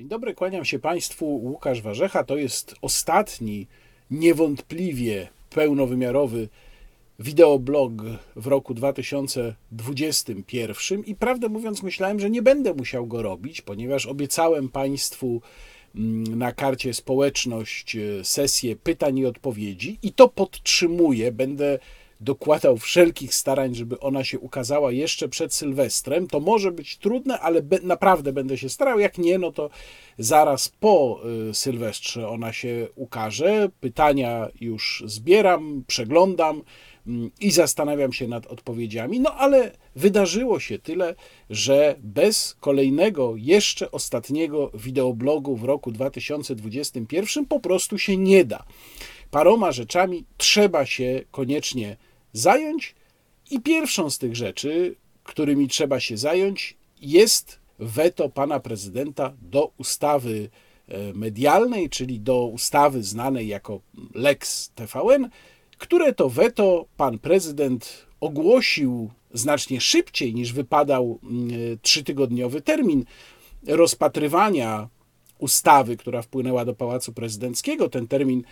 Dzień dobry, kłaniam się Państwu. Łukasz Warzecha. To jest ostatni, niewątpliwie pełnowymiarowy wideoblog w roku 2021 i prawdę mówiąc myślałem, że nie będę musiał go robić, ponieważ obiecałem Państwu mm, na karcie społeczność e, sesję pytań i odpowiedzi i to podtrzymuję. Będę dokładał wszelkich starań, żeby ona się ukazała jeszcze przed Sylwestrem. To może być trudne, ale be, naprawdę będę się starał. Jak nie, no to zaraz po y, Sylwestrze ona się ukaże. Pytania już zbieram, przeglądam mm, i zastanawiam się nad odpowiedziami. No ale wydarzyło się tyle, że bez kolejnego, jeszcze ostatniego wideoblogu w roku 2021 po prostu się nie da. Paroma rzeczami trzeba się koniecznie zająć. I pierwszą z tych rzeczy, którymi trzeba się zająć, jest weto pana prezydenta do ustawy e, medialnej, czyli do ustawy znanej jako Lex TVN, które to weto pan prezydent ogłosił znacznie szybciej niż wypadał mm, trzytygodniowy termin rozpatrywania ustawy, która wpłynęła do Pałacu Prezydenckiego. Ten termin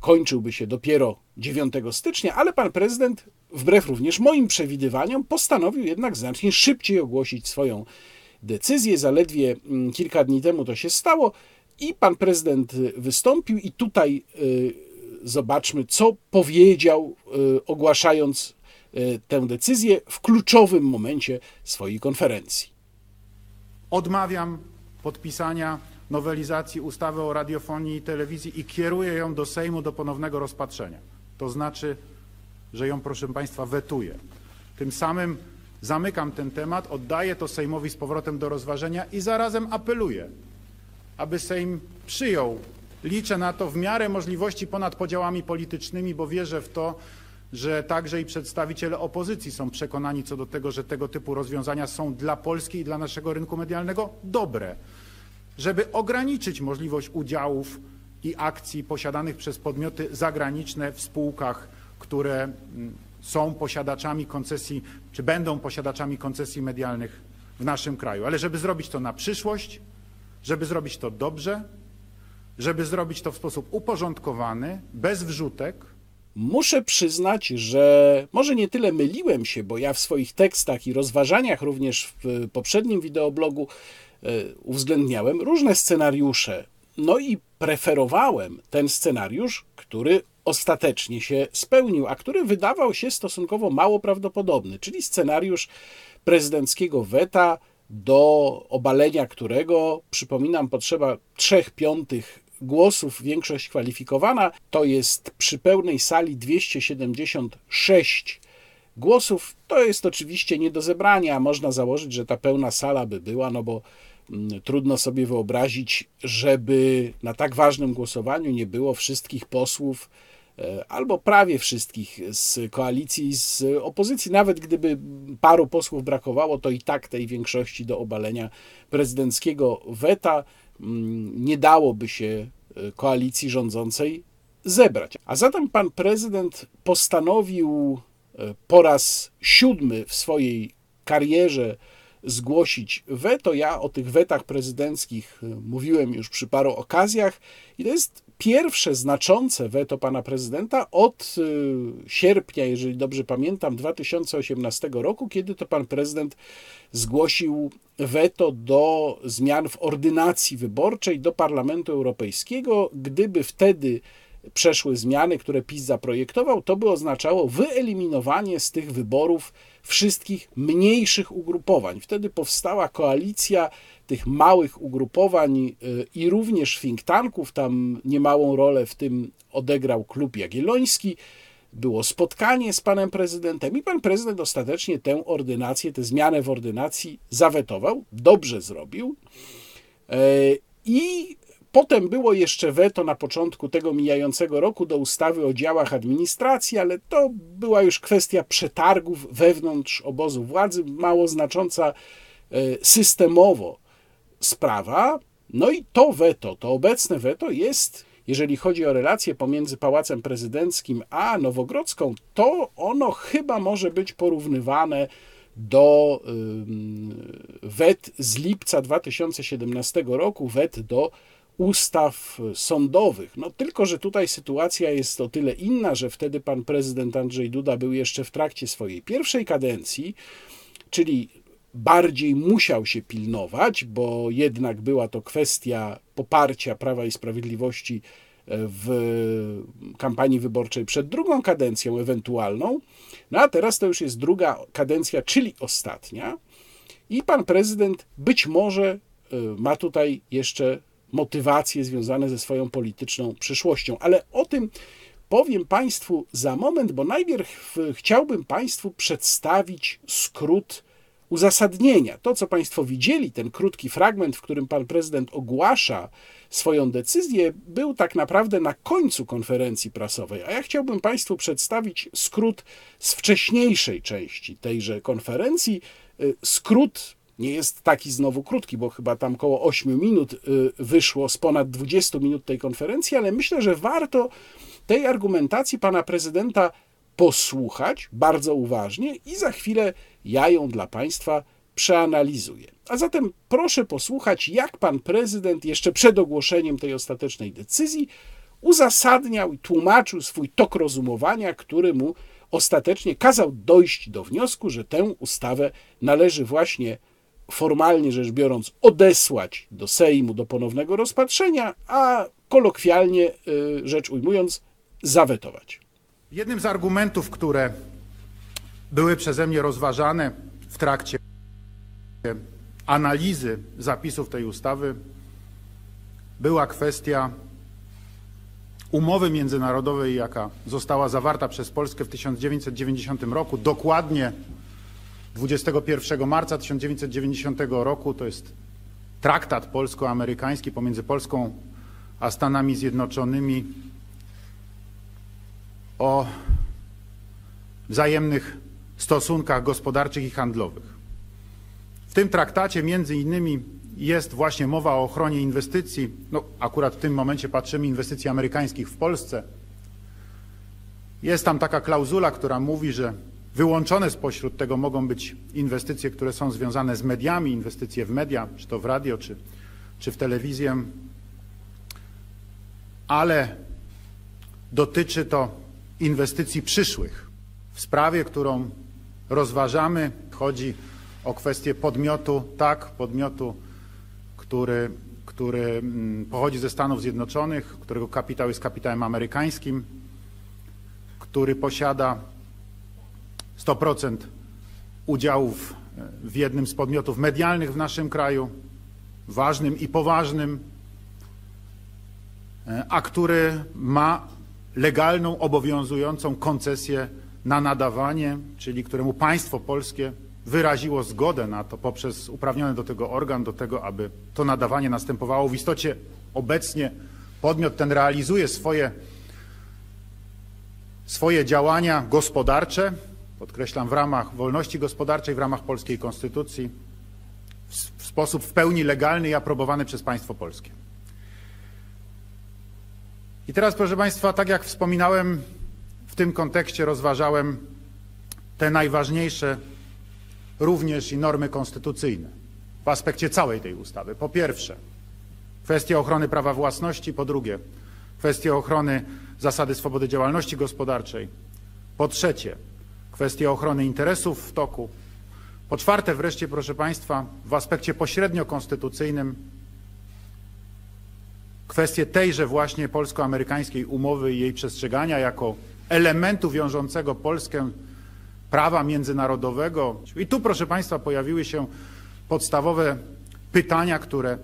kończyłby się dopiero 9 stycznia, ale pan prezydent, wbrew również moim przewidywaniom, postanowił jednak znacznie szybciej ogłosić swoją decyzję. Zaledwie mm, kilka dni temu to się stało i pan prezydent wystąpił i tutaj y, zobaczmy, co powiedział, y, ogłaszając y, tę decyzję w kluczowym momencie swojej konferencji. Odmawiam podpisania nowelizacji ustawy o radiofonii i telewizji i kieruję ją do Sejmu do ponownego rozpatrzenia. To znaczy, że ją, proszę Państwa, wetuję. Tym samym zamykam ten temat, oddaję to Sejmowi z powrotem do rozważenia i zarazem apeluję, aby Sejm przyjął. Liczę na to w miarę możliwości ponad podziałami politycznymi, bo wierzę w to, że także i przedstawiciele opozycji są przekonani co do tego, że tego typu rozwiązania są dla Polski i dla naszego rynku medialnego dobre żeby ograniczyć możliwość udziałów i akcji posiadanych przez podmioty zagraniczne w spółkach, które mm, są posiadaczami koncesji, czy będą posiadaczami koncesji medialnych w naszym kraju. Ale żeby zrobić to na przyszłość, żeby zrobić to dobrze, żeby zrobić to w sposób uporządkowany, bez wrzutek. Muszę przyznać, że może nie tyle myliłem się, bo ja w swoich tekstach i rozważaniach, również w poprzednim wideoblogu, E, uwzględniałem różne scenariusze. No i preferowałem ten scenariusz, który ostatecznie się spełnił, a który wydawał się stosunkowo mało prawdopodobny, czyli scenariusz prezydenckiego weta, do obalenia którego, przypominam, potrzeba trzech piątych głosów, większość kwalifikowana, to jest przy pełnej sali 276 głosów. To jest oczywiście nie do zebrania, można założyć, że ta pełna sala by była, no bo Mm, trudno sobie wyobrazić, żeby na tak ważnym głosowaniu nie było wszystkich posłów, e, albo prawie wszystkich z koalicji, z opozycji. Nawet gdyby paru posłów brakowało, to i tak tej większości do obalenia prezydenckiego weta nie dałoby się e, koalicji rządzącej zebrać. A zatem pan prezydent postanowił e, po raz siódmy w swojej karierze zgłosić weto. Ja o tych wetach prezydenckich y, mówiłem już przy paru okazjach i to jest pierwsze znaczące weto pana prezydenta od y, sierpnia, jeżeli dobrze pamiętam, 2018 roku, kiedy to pan prezydent zgłosił weto do zmian w ordynacji wyborczej do Parlamentu Europejskiego. Gdyby wtedy przeszły zmiany, które PiS zaprojektował, to by oznaczało wyeliminowanie z tych wyborów wszystkich mniejszych ugrupowań. Wtedy powstała koalicja tych małych ugrupowań y, i również think tanków. Tam niemałą rolę w tym odegrał klub Jagielloński. Było spotkanie z panem prezydentem i pan prezydent ostatecznie tę ordynację, tę zmianę w ordynacji zawetował. Dobrze zrobił. E, I Potem było jeszcze weto na początku tego mijającego roku do ustawy o działach administracji, ale to była już kwestia przetargów wewnątrz obozu władzy, mało znacząca e, systemowo sprawa. No i to weto, to obecne weto jest, jeżeli chodzi o relacje pomiędzy Pałacem Prezydenckim a Nowogrodzką, to ono chyba może być porównywane do wet z lipca 2017 roku, wet do ustaw sądowych. No tylko, że tutaj sytuacja jest o tyle inna, że wtedy pan prezydent Andrzej Duda był jeszcze w trakcie swojej pierwszej kadencji, czyli bardziej musiał się pilnować, bo jednak była to kwestia poparcia Prawa i Sprawiedliwości w kampanii wyborczej przed drugą kadencją ewentualną. No a teraz to już jest druga kadencja, czyli ostatnia. I pan prezydent być może y, ma tutaj jeszcze motywacje związane ze swoją polityczną przyszłością, ale o tym powiem Państwu za moment, bo najpierw chciałbym Państwu przedstawić skrót uzasadnienia. To, co Państwo widzieli, ten krótki fragment, w którym pan prezydent ogłasza swoją decyzję, był tak naprawdę na końcu konferencji prasowej. A ja chciałbym Państwu przedstawić skrót z wcześniejszej części tejże konferencji. Y, skrót nie jest taki znowu krótki, bo chyba tam około 8 minut y, wyszło z ponad 20 minut tej konferencji, ale myślę, że warto tej argumentacji pana prezydenta posłuchać bardzo uważnie i za chwilę ja ją dla Państwa przeanalizuję. A zatem proszę posłuchać, jak pan prezydent jeszcze przed ogłoszeniem tej ostatecznej decyzji uzasadniał i tłumaczył swój tok rozumowania, który mu ostatecznie kazał dojść do wniosku, że tę ustawę należy właśnie formalnie rzecz biorąc odesłać do Sejmu do ponownego rozpatrzenia, a kolokwialnie y, rzecz ujmując zawetować. Jednym z argumentów, które były przeze mnie rozważane w trakcie analizy zapisów tej ustawy, była kwestia umowy międzynarodowej, jaka została zawarta przez Polskę w 1990 roku, dokładnie 21 marca 1990 roku. To jest traktat polsko-amerykański pomiędzy Polską a Stanami Zjednoczonymi o wzajemnych stosunkach gospodarczych i handlowych. W tym traktacie między innymi jest właśnie mowa o ochronie inwestycji. No, akurat w tym momencie patrzymy inwestycji amerykańskich w Polsce. Jest tam taka klauzula, która mówi, że wyłączone spośród tego mogą być inwestycje, które są związane z mediami, inwestycje w media, czy to w radio, czy, czy w telewizję, ale dotyczy to inwestycji przyszłych. W sprawie, którą rozważamy, chodzi o kwestię podmiotu, tak, podmiotu, który, który mm, pochodzi ze Stanów Zjednoczonych, którego kapitał jest kapitałem amerykańskim, który posiada 100% udziałów w jednym z podmiotów medialnych w naszym kraju, ważnym i poważnym, e, a który ma legalną, obowiązującą koncesję na nadawanie, czyli któremu państwo polskie wyraziło zgodę na to poprzez uprawniony do tego organ, do tego, aby to nadawanie następowało. W istocie obecnie podmiot ten realizuje swoje, swoje działania gospodarcze, podkreślam, w ramach wolności gospodarczej, w ramach polskiej konstytucji, w, sposób w pełni legalny i aprobowany przez państwo polskie. I teraz, proszę Państwa, tak jak wspominałem, w tym kontekście rozważałem te najważniejsze również i normy konstytucyjne w aspekcie całej tej ustawy. Po pierwsze, kwestia ochrony prawa własności, po drugie, kwestia ochrony zasady swobody działalności gospodarczej, po trzecie, kwestia ochrony interesów w toku, po czwarte wreszcie, proszę Państwa, w aspekcie pośrednio konstytucyjnym kwestię tejże właśnie polsko-amerykańskiej umowy i jej przestrzegania jako elementu wiążącego Polskę prawa międzynarodowego. I tu, proszę Państwa, pojawiły się podstawowe pytania, które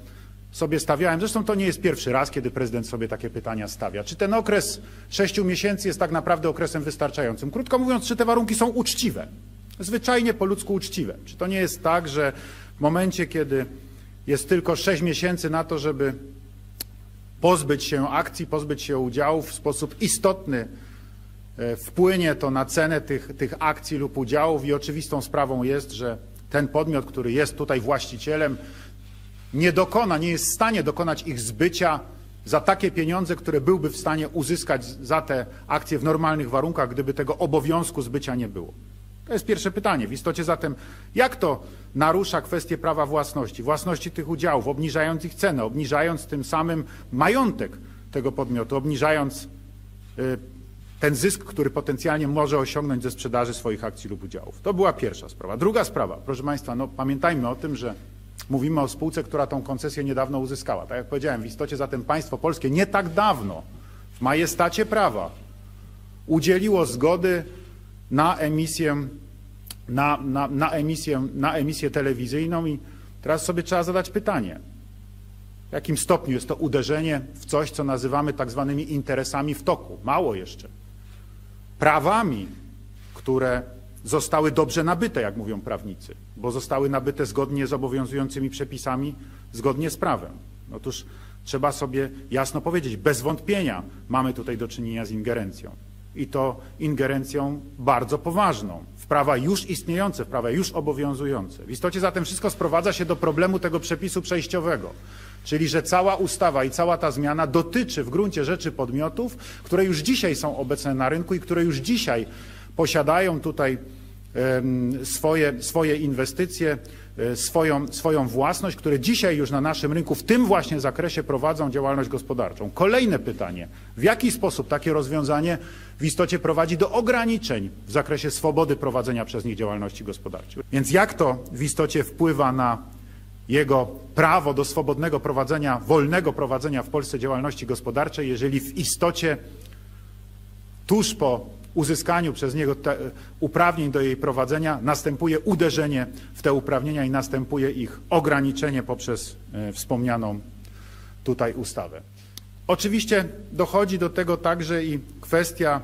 sobie stawiałem. Zresztą to nie jest pierwszy raz, kiedy prezydent sobie takie pytania stawia. Czy ten okres sześciu miesięcy jest tak naprawdę okresem wystarczającym? Krótko mówiąc, czy te warunki są uczciwe? Zwyczajnie po ludzku uczciwe. Czy to nie jest tak, że w momencie, kiedy jest tylko sześć miesięcy na to, żeby pozbyć się akcji, pozbyć się udziałów w sposób istotny e, wpłynie to na cenę tych, tych akcji lub udziałów i oczywistą sprawą jest, że ten podmiot, który jest tutaj właścicielem, nie dokona, nie jest w stanie dokonać ich zbycia za takie pieniądze, które byłby w stanie uzyskać za te akcje w normalnych warunkach, gdyby tego obowiązku zbycia nie było. To jest pierwsze pytanie. W istocie zatem, jak to narusza kwestię prawa własności, własności tych udziałów, obniżając ich cenę, obniżając tym samym majątek tego podmiotu, obniżając y, ten zysk, który potencjalnie może osiągnąć ze sprzedaży swoich akcji lub udziałów. To była pierwsza sprawa. Druga sprawa, proszę Państwa, no pamiętajmy o tym, że mówimy o spółce, która tą koncesję niedawno uzyskała. Tak jak powiedziałem, w istocie zatem państwo polskie nie tak dawno w majestacie prawa udzieliło zgody na emisję, na, na, na, emisję, na emisję telewizyjną i teraz sobie trzeba zadać pytanie, w jakim stopniu jest to uderzenie w coś, co nazywamy tak zwanymi interesami w toku. Mało jeszcze. Prawami, które zostały dobrze nabyte, jak mówią prawnicy, bo zostały nabyte zgodnie z obowiązującymi przepisami, zgodnie z prawem. Otóż trzeba sobie jasno powiedzieć, bez wątpienia mamy tutaj do czynienia z ingerencją i to ingerencją bardzo poważną w prawa już istniejące, w prawa już obowiązujące. W istocie zatem wszystko sprowadza się do problemu tego przepisu przejściowego, czyli że cała ustawa i cała ta zmiana dotyczy w gruncie rzeczy podmiotów, które już dzisiaj są obecne na rynku i które już dzisiaj posiadają tutaj swoje, swoje inwestycje, swoją, swoją własność, które dzisiaj już na naszym rynku w tym właśnie zakresie prowadzą działalność gospodarczą. Kolejne pytanie, w jaki sposób takie rozwiązanie w istocie prowadzi do ograniczeń w zakresie swobody prowadzenia przez nich działalności gospodarczej. Więc jak to w istocie wpływa na jego prawo do swobodnego prowadzenia, wolnego prowadzenia w Polsce działalności gospodarczej, jeżeli w istocie tuż po uzyskaniu przez niego te, uprawnień do jej prowadzenia następuje uderzenie w te uprawnienia i następuje ich ograniczenie poprzez e, wspomnianą tutaj ustawę. Oczywiście dochodzi do tego także i kwestia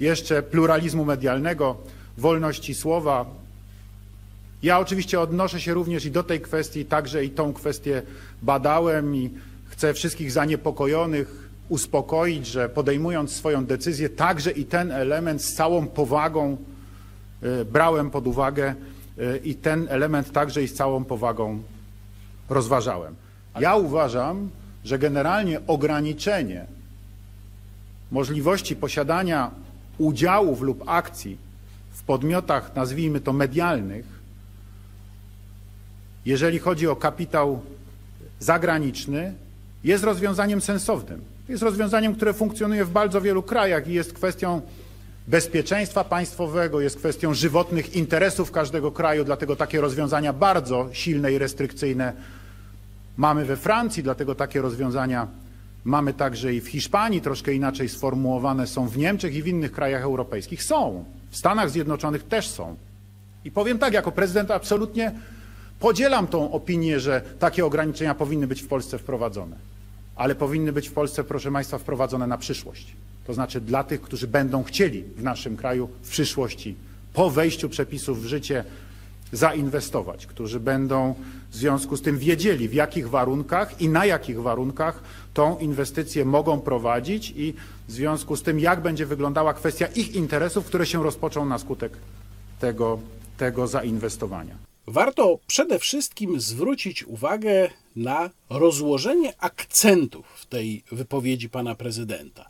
jeszcze pluralizmu medialnego, wolności słowa. Ja oczywiście odnoszę się również i do tej kwestii, także i tą kwestię badałem i chcę wszystkich zaniepokojonych uspokoić, że podejmując swoją decyzję, także i ten element z całą powagą e, brałem pod uwagę e, i ten element także i z całą powagą rozważałem. Ja uważam, że generalnie ograniczenie możliwości posiadania udziałów lub akcji w podmiotach, nazwijmy to medialnych, jeżeli chodzi o kapitał zagraniczny, jest rozwiązaniem sensownym. Jest rozwiązaniem, które funkcjonuje w bardzo wielu krajach i jest kwestią bezpieczeństwa państwowego, jest kwestią żywotnych interesów każdego kraju, dlatego takie rozwiązania bardzo silne i restrykcyjne mamy we Francji, dlatego takie rozwiązania mamy także i w Hiszpanii, troszkę inaczej sformułowane są w Niemczech i w innych krajach europejskich. Są. W Stanach Zjednoczonych też są. I powiem tak, jako prezydent absolutnie podzielam tą opinię, że takie ograniczenia powinny być w Polsce wprowadzone. Ale powinny być w Polsce, proszę Państwa, wprowadzone na przyszłość. To znaczy dla tych, którzy będą chcieli w naszym kraju w przyszłości, po wejściu przepisów w życie, zainwestować, którzy będą w związku z tym wiedzieli, w jakich warunkach i na jakich warunkach tą inwestycję mogą prowadzić i w związku z tym, jak będzie wyglądała kwestia ich interesów, które się rozpoczą na skutek tego, tego zainwestowania. Warto przede wszystkim zwrócić uwagę na rozłożenie akcentów w tej wypowiedzi pana prezydenta.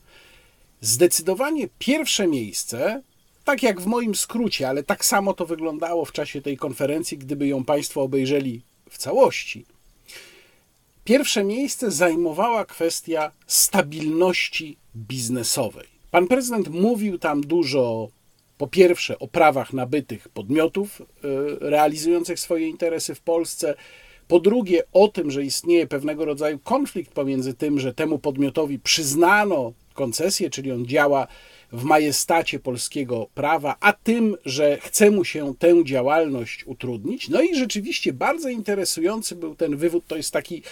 Zdecydowanie pierwsze miejsce tak jak w moim skrócie, ale tak samo to wyglądało w czasie tej konferencji, gdyby ją Państwo obejrzeli w całości. Pierwsze miejsce zajmowała kwestia stabilności biznesowej. Pan prezydent mówił tam dużo, po pierwsze, o prawach nabytych podmiotów e, realizujących swoje interesy w Polsce. Po drugie, o tym, że istnieje pewnego rodzaju konflikt pomiędzy tym, że temu podmiotowi przyznano koncesję, czyli on działa w majestacie polskiego prawa, a tym, że chce mu się tę działalność utrudnić. No i rzeczywiście bardzo interesujący był ten wywód. To jest taki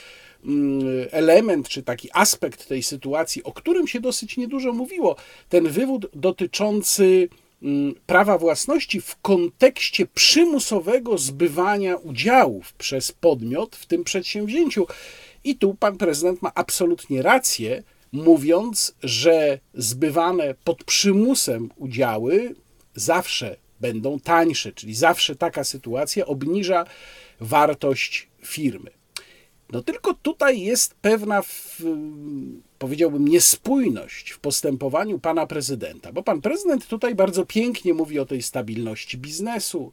mm, element, czy taki aspekt tej sytuacji, o którym się dosyć niedużo mówiło. Ten wywód dotyczący prawa własności w kontekście przymusowego zbywania udziałów przez podmiot w tym przedsięwzięciu. I tu pan prezydent ma absolutnie rację, mówiąc, że zbywane pod przymusem udziały zawsze będą tańsze, czyli zawsze taka sytuacja obniża wartość firmy. No tylko tutaj jest pewna, powiedziałbym, niespójność w postępowaniu pana prezydenta, bo pan prezydent tutaj bardzo pięknie mówi o tej stabilności biznesu,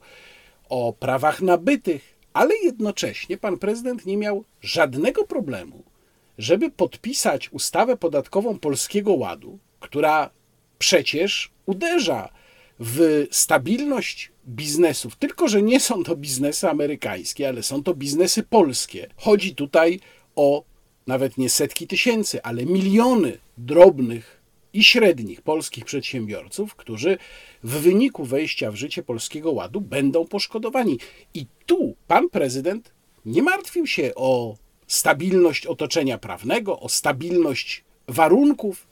o prawach nabytych, ale jednocześnie pan prezydent nie miał żadnego problemu, żeby podpisać ustawę podatkową Polskiego Ładu, która przecież uderza w stabilność biznesów, tylko że nie są to biznesy amerykańskie, ale są to biznesy polskie. Chodzi tutaj o nawet nie setki tysięcy, ale miliony drobnych i średnich polskich przedsiębiorców, którzy w wyniku wejścia w życie Polskiego Ładu będą poszkodowani. I tu pan prezydent nie martwił się o stabilność otoczenia prawnego, o stabilność warunków,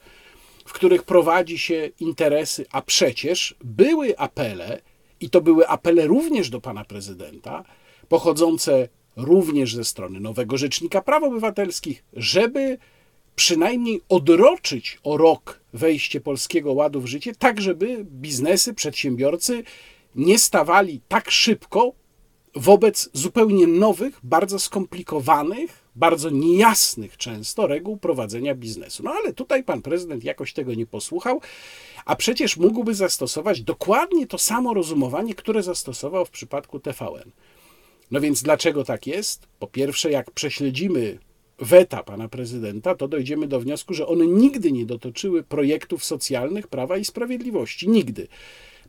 w których prowadzi się interesy, a przecież były apele, i to były apele również do pana prezydenta, pochodzące również ze strony nowego Rzecznika Praw Obywatelskich, żeby przynajmniej odroczyć o rok wejście Polskiego Ładu w życie, tak żeby biznesy, przedsiębiorcy nie stawali tak szybko wobec zupełnie nowych, bardzo skomplikowanych, bardzo niejasnych często reguł prowadzenia biznesu. No ale tutaj pan prezydent jakoś tego nie posłuchał, a przecież mógłby zastosować dokładnie to samo rozumowanie, które zastosował w przypadku TVN. No więc dlaczego tak jest? Po pierwsze, jak prześledzimy weta pana prezydenta, to dojdziemy do wniosku, że one nigdy nie dotyczyły projektów socjalnych Prawa i Sprawiedliwości. Nigdy.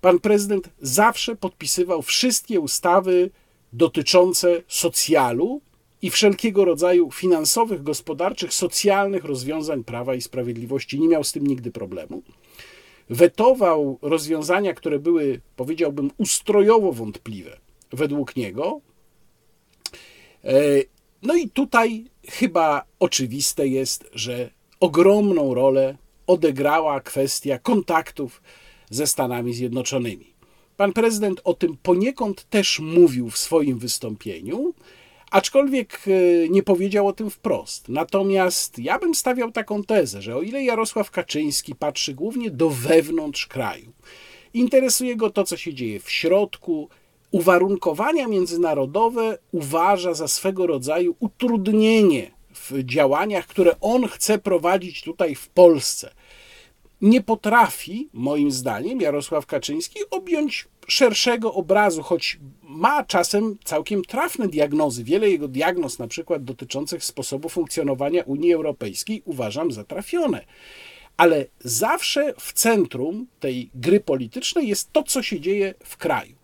Pan prezydent zawsze podpisywał wszystkie ustawy dotyczące socjalu i wszelkiego rodzaju finansowych, gospodarczych, socjalnych rozwiązań Prawa i Sprawiedliwości. Nie miał z tym nigdy problemu. Wetował rozwiązania, które były, powiedziałbym, ustrojowo wątpliwe według niego. E, no i tutaj chyba oczywiste jest, że ogromną rolę odegrała kwestia kontaktów ze Stanami Zjednoczonymi. Pan prezydent o tym poniekąd też mówił w swoim wystąpieniu, aczkolwiek e, nie powiedział o tym wprost. Natomiast ja bym stawiał taką tezę, że o ile Jarosław Kaczyński patrzy głównie do wewnątrz kraju, interesuje go to, co się dzieje w środku, uwarunkowania międzynarodowe uważa za swego rodzaju utrudnienie w działaniach, które on chce prowadzić tutaj w Polsce. Nie potrafi, moim zdaniem, Jarosław Kaczyński objąć szerszego obrazu, choć ma czasem całkiem trafne diagnozy. Wiele jego diagnoz, na przykład dotyczących sposobu funkcjonowania Unii Europejskiej, uważam za trafione. Ale zawsze w centrum tej gry politycznej jest to, co się dzieje w kraju.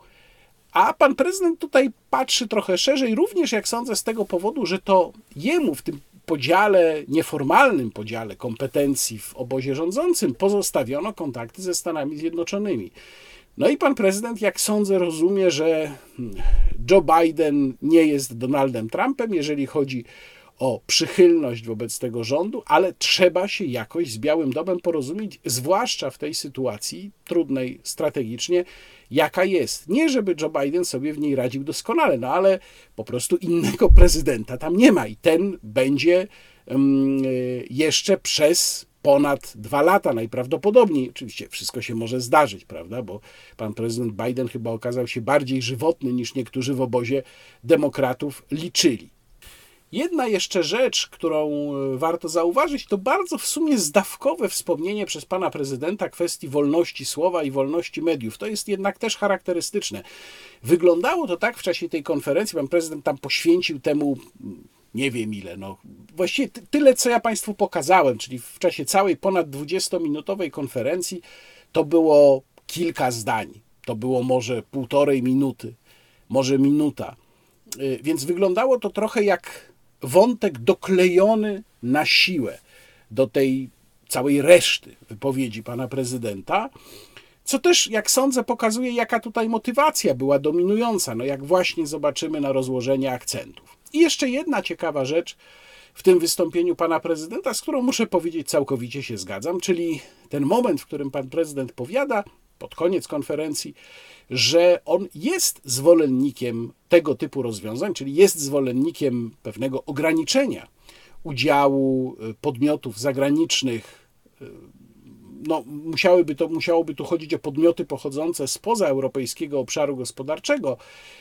A pan prezydent tutaj patrzy trochę szerzej, również jak sądzę, z tego powodu, że to jemu w tym podziale, nieformalnym podziale kompetencji w obozie rządzącym pozostawiono kontakty ze Stanami Zjednoczonymi. No i pan prezydent, jak sądzę, rozumie, że hmm, Joe Biden nie jest Donaldem Trumpem, jeżeli chodzi o przychylność wobec tego rządu, ale trzeba się jakoś z Białym Domem porozumieć, zwłaszcza w tej sytuacji trudnej strategicznie, jaka jest. Nie, żeby Joe Biden sobie w niej radził doskonale, no ale po prostu innego prezydenta tam nie ma i ten będzie um, jeszcze przez ponad dwa lata najprawdopodobniej. Oczywiście wszystko się może zdarzyć, prawda? Bo pan prezydent Biden chyba okazał się bardziej żywotny niż niektórzy w obozie demokratów liczyli. Jedna jeszcze rzecz, którą e, warto zauważyć, to bardzo w sumie zdawkowe wspomnienie przez pana prezydenta kwestii wolności słowa i wolności mediów. To jest jednak też charakterystyczne. Wyglądało to tak w czasie tej konferencji, pan prezydent tam poświęcił temu nie wiem ile, no właściwie tyle, co ja Państwu pokazałem, czyli w czasie całej ponad 20-minutowej konferencji to było kilka zdań, to było może półtorej minuty, może minuta. Y, więc wyglądało to trochę jak wątek doklejony na siłę do tej całej reszty wypowiedzi pana prezydenta, co też, jak sądzę, pokazuje, jaka tutaj motywacja była dominująca, no jak właśnie zobaczymy na rozłożenie akcentów. I jeszcze jedna ciekawa rzecz w tym wystąpieniu pana prezydenta, z którą muszę powiedzieć, całkowicie się zgadzam, czyli ten moment, w którym pan prezydent powiada pod koniec konferencji, że on jest zwolennikiem tego typu rozwiązań, czyli jest zwolennikiem pewnego ograniczenia udziału y, podmiotów zagranicznych y, no, musiałyby to, musiałoby tu chodzić o podmioty pochodzące spoza europejskiego obszaru gospodarczego,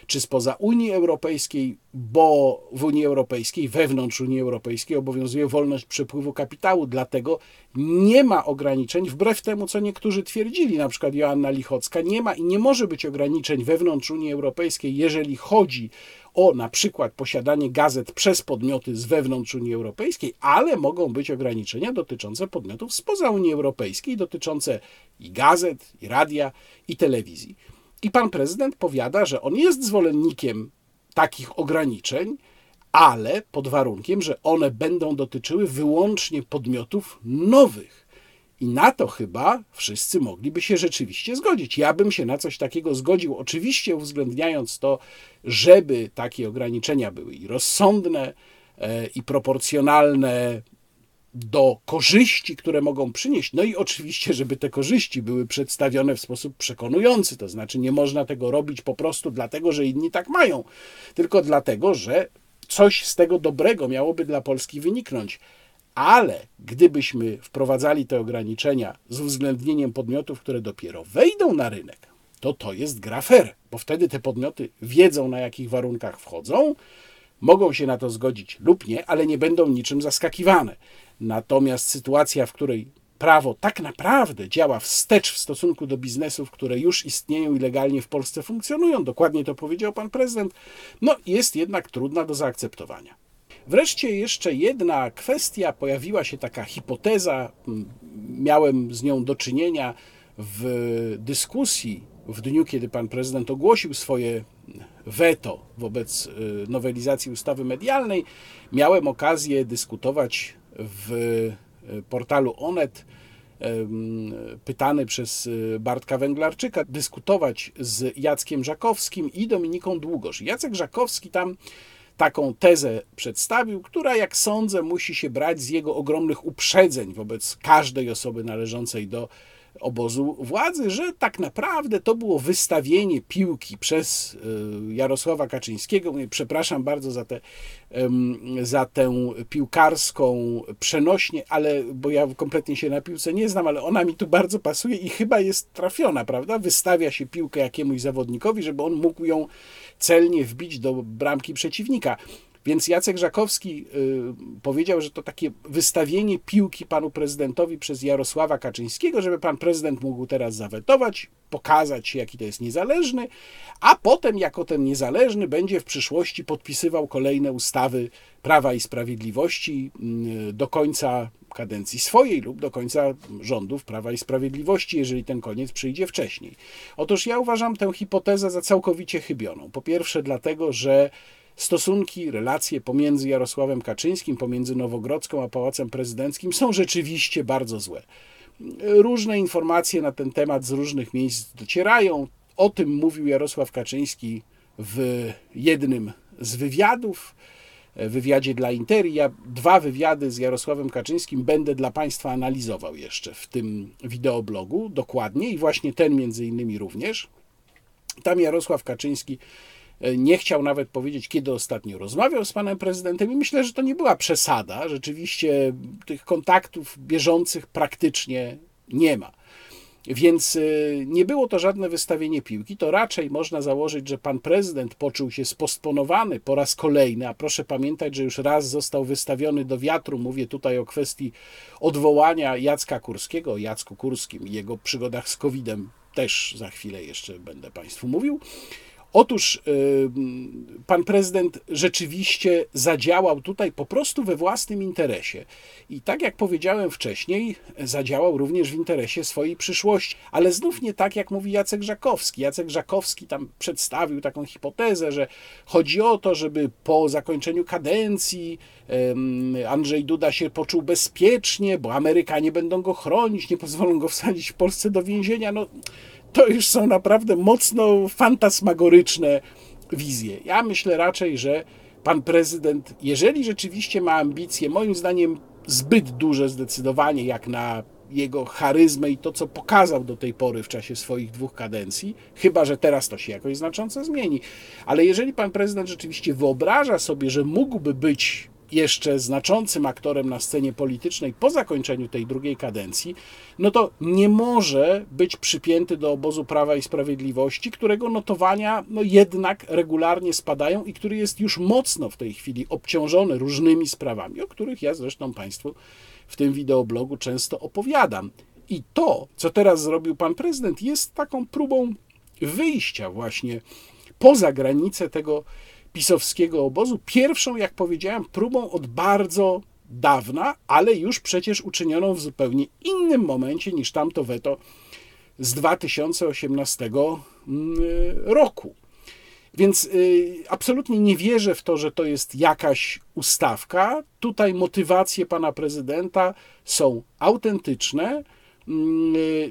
czy spoza Unii Europejskiej, bo w Unii Europejskiej, wewnątrz Unii Europejskiej obowiązuje wolność przepływu kapitału, dlatego nie ma ograniczeń, wbrew temu, co niektórzy twierdzili, na przykład Joanna Lichocka, nie ma i nie może być ograniczeń wewnątrz Unii Europejskiej, jeżeli chodzi o na przykład posiadanie gazet przez podmioty z wewnątrz Unii Europejskiej, ale mogą być ograniczenia dotyczące podmiotów spoza Unii Europejskiej, dotyczące i gazet, i radia, i telewizji. I pan prezydent powiada, że on jest zwolennikiem takich ograniczeń, ale pod warunkiem, że one będą dotyczyły wyłącznie podmiotów nowych i na to chyba wszyscy mogliby się rzeczywiście zgodzić. Ja bym się na coś takiego zgodził, oczywiście uwzględniając to, żeby takie ograniczenia były i rozsądne, e, i proporcjonalne do korzyści, które mogą przynieść. No i oczywiście, żeby te korzyści były przedstawione w sposób przekonujący. To znaczy, nie można tego robić po prostu dlatego, że inni tak mają, tylko dlatego, że coś z tego dobrego miałoby dla Polski wyniknąć. Ale gdybyśmy wprowadzali te ograniczenia z uwzględnieniem podmiotów, które dopiero wejdą na rynek, to to jest gra fair, bo wtedy te podmioty wiedzą, na jakich warunkach wchodzą, mogą się na to zgodzić lub nie, ale nie będą niczym zaskakiwane. Natomiast sytuacja, w której prawo tak naprawdę działa wstecz w stosunku do biznesów, które już istnieją i legalnie w Polsce funkcjonują, dokładnie to powiedział pan prezydent, no jest jednak trudna do zaakceptowania. Wreszcie jeszcze jedna kwestia, pojawiła się taka hipoteza, miałem z nią do czynienia w dyskusji w dniu, kiedy pan prezydent ogłosił swoje weto wobec y, nowelizacji ustawy medialnej. Miałem okazję dyskutować w y, portalu Onet, pytany przez y, Bartka Węglarczyka, dyskutować z Jackiem Żakowskim i Dominiką Długosz. Jacek Żakowski tam taką tezę przedstawił, która, jak sądzę, musi się brać z jego ogromnych uprzedzeń wobec każdej osoby należącej do obozu władzy, że tak naprawdę to było wystawienie piłki przez y, Jarosława Kaczyńskiego. Przepraszam bardzo za, te, za tę piłkarską przenośnie, ale bo ja kompletnie się na piłce nie znam, ale ona mi tu bardzo pasuje i chyba jest trafiona, prawda? Wystawia się piłkę jakiemuś zawodnikowi, żeby on mógł ją celnie wbić do bramki przeciwnika. Więc Jacek Żakowski y, powiedział, że to takie wystawienie piłki panu prezydentowi przez Jarosława Kaczyńskiego, żeby pan prezydent mógł teraz zawetować, pokazać jaki to jest niezależny, a potem, jako ten niezależny, będzie w przyszłości podpisywał kolejne ustawy Prawa i Sprawiedliwości y, do końca kadencji swojej lub do końca rządów Prawa i Sprawiedliwości, jeżeli ten koniec przyjdzie wcześniej. Otóż ja uważam tę hipotezę za całkowicie chybioną. Po pierwsze, dlatego, że stosunki, relacje pomiędzy Jarosławem Kaczyńskim, pomiędzy Nowogrodzką a Pałacem Prezydenckim są rzeczywiście bardzo złe. Różne informacje na ten temat z różnych miejsc docierają. O tym mówił Jarosław Kaczyński w jednym z wywiadów, wywiadzie dla Interi. Ja dwa wywiady z Jarosławem Kaczyńskim będę dla Państwa analizował jeszcze w tym wideoblogu dokładnie i właśnie ten między innymi również. Tam Jarosław Kaczyński E, nie chciał nawet powiedzieć, kiedy ostatnio rozmawiał z panem prezydentem, i myślę, że to nie była przesada. Rzeczywiście tych kontaktów bieżących praktycznie nie ma. Więc e, nie było to żadne wystawienie piłki, to raczej można założyć, że pan prezydent poczuł się sposponowany po raz kolejny, a proszę pamiętać, że już raz został wystawiony do wiatru. Mówię tutaj o kwestii odwołania Jacka Kurskiego, o Jacku Kurskim i jego przygodach z COVID-em też za chwilę jeszcze będę Państwu mówił. Otóż y, pan prezydent rzeczywiście zadziałał tutaj po prostu we własnym interesie. I tak jak powiedziałem wcześniej, zadziałał również w interesie swojej przyszłości. Ale znów nie tak, jak mówi Jacek Żakowski. Jacek Żakowski tam przedstawił taką hipotezę, że chodzi o to, żeby po zakończeniu kadencji Andrzej Duda się poczuł bezpiecznie, bo Amerykanie będą go chronić, nie pozwolą go wsadzić w Polsce do więzienia. No, to już są naprawdę mocno fantasmagoryczne wizje. Ja myślę raczej, że pan prezydent, jeżeli rzeczywiście ma ambicje, moim zdaniem zbyt duże zdecydowanie, jak na jego charyzmę i to, co pokazał do tej pory w czasie swoich dwóch kadencji, chyba że teraz to się jakoś znacząco zmieni. Ale jeżeli pan prezydent rzeczywiście wyobraża sobie, że mógłby być jeszcze znaczącym aktorem na scenie politycznej po zakończeniu tej drugiej kadencji, no to nie może być przypięty do obozu Prawa i Sprawiedliwości, którego notowania no jednak regularnie spadają i który jest już mocno w tej chwili obciążony różnymi sprawami, o których ja zresztą Państwu w tym wideoblogu często opowiadam. I to, co teraz zrobił pan prezydent, jest taką próbą wyjścia właśnie poza granice tego pisowskiego obozu. Pierwszą, jak powiedziałem, próbą od bardzo dawna, ale już przecież uczynioną w zupełnie innym momencie niż tamto weto z 2018 mm, roku. Więc y, absolutnie nie wierzę w to, że to jest jakaś ustawka. Tutaj motywacje pana prezydenta są autentyczne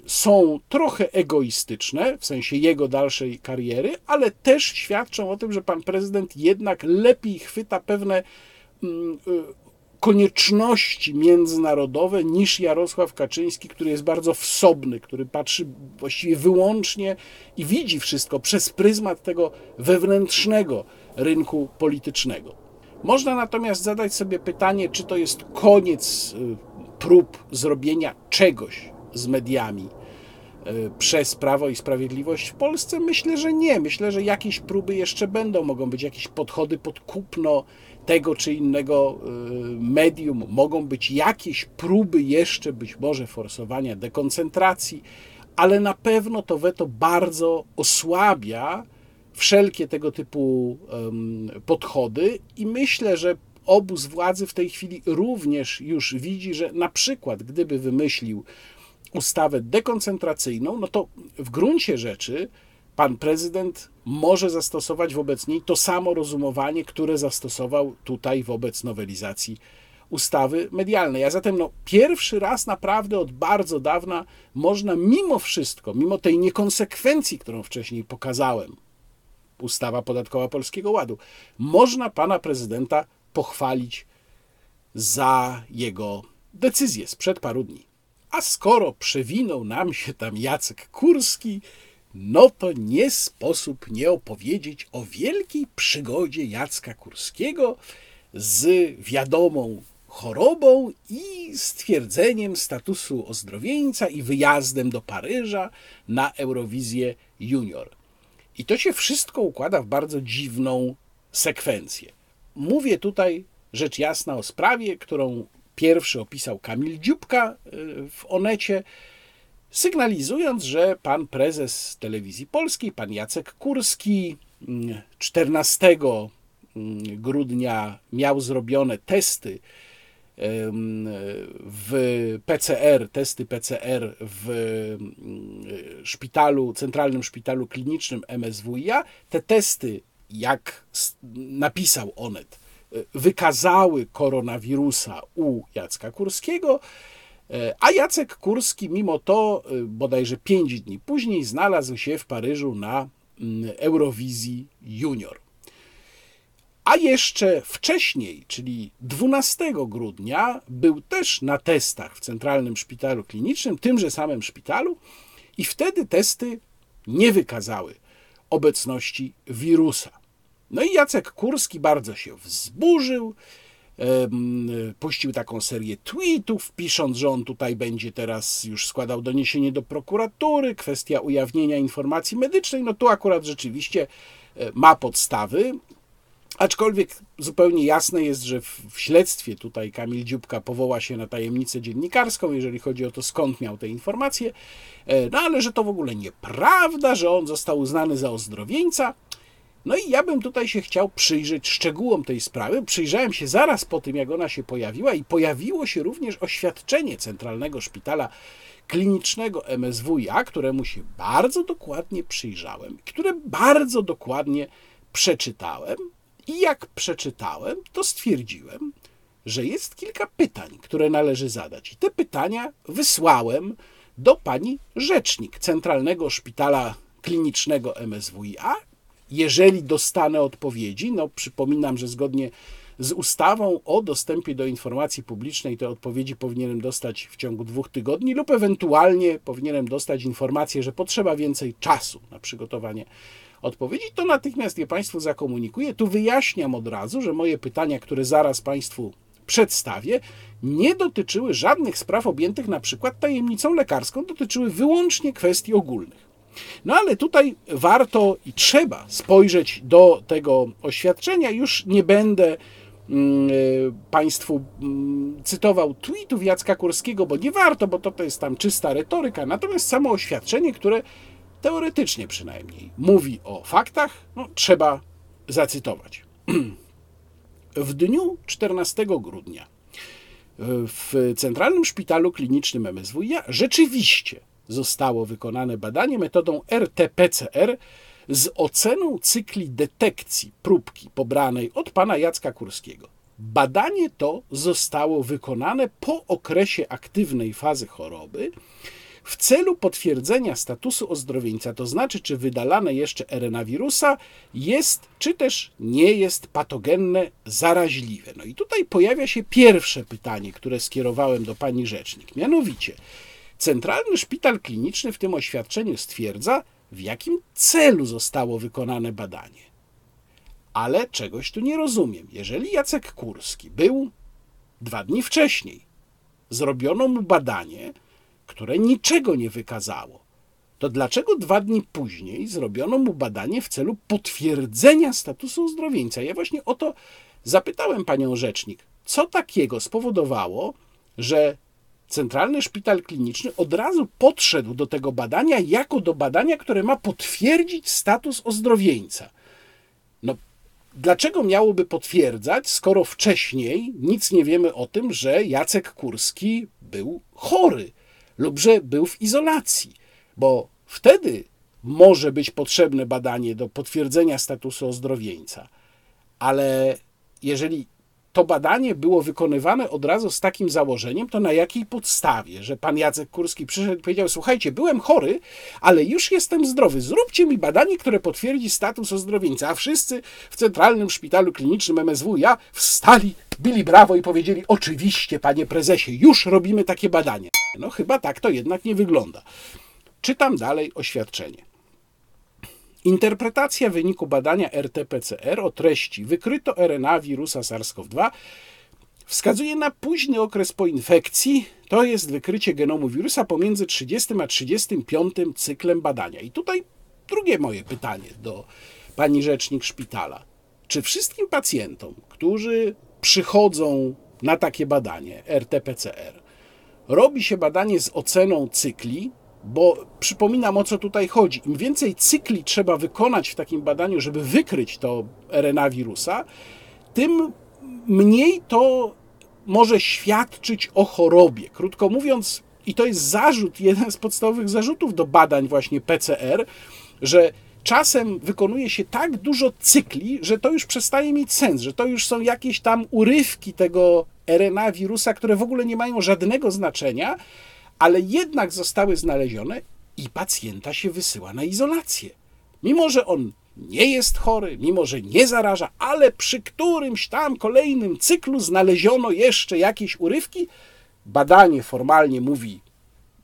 są trochę egoistyczne, w sensie jego dalszej kariery, ale też świadczą o tym, że pan prezydent jednak lepiej chwyta pewne mm, y, konieczności międzynarodowe niż Jarosław Kaczyński, który jest bardzo wsobny, który patrzy właściwie wyłącznie i widzi wszystko przez pryzmat tego wewnętrznego rynku politycznego. Można natomiast zadać sobie pytanie, czy to jest koniec y, prób zrobienia czegoś z mediami e, przez Prawo i Sprawiedliwość w Polsce? Myślę, że nie. Myślę, że jakieś próby jeszcze będą. Mogą być jakieś podchody pod kupno tego czy innego e, medium. Mogą być jakieś próby jeszcze być może forsowania dekoncentracji, ale na pewno to weto bardzo osłabia wszelkie tego typu podchody i myślę, że obóz władzy w tej chwili również już widzi, że na przykład gdyby wymyślił ustawę dekoncentracyjną, no to w gruncie rzeczy pan prezydent może zastosować wobec niej to samo rozumowanie, które zastosował tutaj wobec nowelizacji ustawy medialnej. A zatem no, pierwszy raz naprawdę od bardzo dawna można mimo wszystko, mimo tej niekonsekwencji, którą wcześniej pokazałem, ustawa podatkowa Polskiego Ładu, można pana prezydenta pochwalić za jego decyzję sprzed paru dni. A skoro przewinął nam się tam Jacek Kurski, no to nie sposób nie opowiedzieć o wielkiej przygodzie Jacka Kurskiego z wiadomą chorobą i stwierdzeniem statusu ozdrowieńca i wyjazdem do Paryża na Eurowizję Junior. I to się wszystko układa w bardzo dziwną sekwencję. Mówię tutaj rzecz jasna o sprawie, którą Pierwszy opisał Kamil Dziubka y, w Onecie, sygnalizując, że pan prezes telewizji polskiej, pan Jacek Kurski, 14 mm, mm, grudnia miał zrobione testy w PCR, testy PCR w mm, szpitalu, Centralnym Szpitalu Klinicznym MSWiA. Te testy, jak napisał Onet, wykazały koronawirusa u Jacka Kurskiego, e, a Jacek Kurski mimo to e, bodajże pięć dni później znalazł się w Paryżu na mm, Eurowizji Junior. A jeszcze wcześniej, czyli 12 grudnia, był też na testach w Centralnym Szpitalu Klinicznym, tymże samym szpitalu, i wtedy testy nie wykazały obecności wirusa. No i Jacek Kurski bardzo się wzburzył, puścił taką serię tweetów, pisząc, że on tutaj będzie teraz już składał doniesienie do prokuratury, kwestia ujawnienia informacji medycznej. No tu akurat rzeczywiście e, ma podstawy, aczkolwiek zupełnie jasne jest, że w śledztwie tutaj Kamil Dziubka powoła się na tajemnicę dziennikarską, jeżeli chodzi o to, skąd miał te informacje, e, no ale że to w ogóle nieprawda, że on został uznany za ozdrowieńca. No i ja bym tutaj się chciał przyjrzeć szczegółom tej sprawy. Przyjrzałem się zaraz po tym, jak ona się pojawiła, i pojawiło się również oświadczenie Centralnego Szpitala Klinicznego MSWiA, któremu się bardzo dokładnie przyjrzałem, które bardzo dokładnie przeczytałem. I jak przeczytałem, to stwierdziłem, że jest kilka pytań, które należy zadać. I te pytania wysłałem do pani rzecznik Centralnego Szpitala Klinicznego MSWiA jeżeli dostanę odpowiedzi, no przypominam, że zgodnie z ustawą o dostępie do informacji publicznej te odpowiedzi powinienem dostać w ciągu dwóch tygodni, lub ewentualnie powinienem dostać informację, że potrzeba więcej czasu na przygotowanie odpowiedzi, to natychmiast je Państwu zakomunikuję. Tu wyjaśniam od razu, że moje pytania, które zaraz Państwu przedstawię, nie dotyczyły żadnych spraw objętych na przykład tajemnicą lekarską, dotyczyły wyłącznie kwestii ogólnych. No ale tutaj warto i trzeba spojrzeć do tego oświadczenia. Już nie będę mm, y, Państwu mm, cytował tweetów Jacka Kurskiego, bo nie warto, bo to, to jest tam czysta retoryka. Natomiast samo oświadczenie, które teoretycznie przynajmniej mówi o faktach, no, trzeba zacytować. W dniu 14 grudnia w Centralnym Szpitalu Klinicznym MSWiA rzeczywiście zostało wykonane badanie metodą RT-PCR z oceną cykli detekcji próbki pobranej od pana Jacka Kurskiego. Badanie to zostało wykonane po okresie aktywnej fazy choroby w celu potwierdzenia statusu ozdrowieńca, to znaczy, czy wydalane jeszcze RNA wirusa jest, czy też nie jest patogenne, zaraźliwe. No i tutaj pojawia się pierwsze pytanie, które skierowałem do pani rzecznik. Mianowicie, Centralny Szpital Kliniczny w tym oświadczeniu stwierdza, w jakim celu zostało wykonane badanie. Ale czegoś tu nie rozumiem. Jeżeli Jacek Kurski był dwa dni wcześniej, zrobiono mu badanie, które niczego nie wykazało, to dlaczego dwa dni później zrobiono mu badanie w celu potwierdzenia statusu uzdrowieńca? Ja właśnie o to zapytałem panią rzecznik, co takiego spowodowało, że Centralny Szpital Kliniczny od razu podszedł do tego badania jako do badania, które ma potwierdzić status ozdrowieńca. No, dlaczego miałoby potwierdzać, skoro wcześniej nic nie wiemy o tym, że Jacek Kurski był chory? lub że był w izolacji, bo wtedy może być potrzebne badanie do potwierdzenia statusu ozdrowieńca. Ale jeżeli to badanie było wykonywane od razu z takim założeniem, to na jakiej podstawie, że pan Jacek Kurski przyszedł i powiedział: Słuchajcie, byłem chory, ale już jestem zdrowy. Zróbcie mi badanie, które potwierdzi status ozdrowieńca. A wszyscy w Centralnym Szpitalu Klinicznym MSWiA wstali, bili brawo i powiedzieli: Oczywiście, panie prezesie, już robimy takie badanie. No chyba tak to jednak nie wygląda. Czytam dalej oświadczenie. Interpretacja wyniku badania RT-PCR o treści wykryto RNA wirusa SARS-CoV-2 wskazuje na późny okres po infekcji, to jest wykrycie genomu wirusa pomiędzy 30 a 35 cyklem badania. I tutaj drugie moje pytanie do pani rzecznik szpitala. Czy wszystkim pacjentom, którzy przychodzą na takie badanie RT-PCR, robi się badanie z oceną cykli, bo przypominam o co tutaj chodzi. Im więcej cykli trzeba wykonać w takim badaniu, żeby wykryć to RNA wirusa, tym mniej to może świadczyć o chorobie. Krótko mówiąc, i to jest zarzut, jeden z podstawowych zarzutów do badań właśnie PCR, że czasem wykonuje się tak dużo cykli, że to już przestaje mieć sens, że to już są jakieś tam urywki tego RNA wirusa, które w ogóle nie mają żadnego znaczenia, ale jednak zostały znalezione i pacjenta się wysyła na izolację. Mimo, że on nie jest chory, mimo, że nie zaraża, ale przy którymś tam kolejnym cyklu znaleziono jeszcze jakieś urywki, badanie formalnie mówi,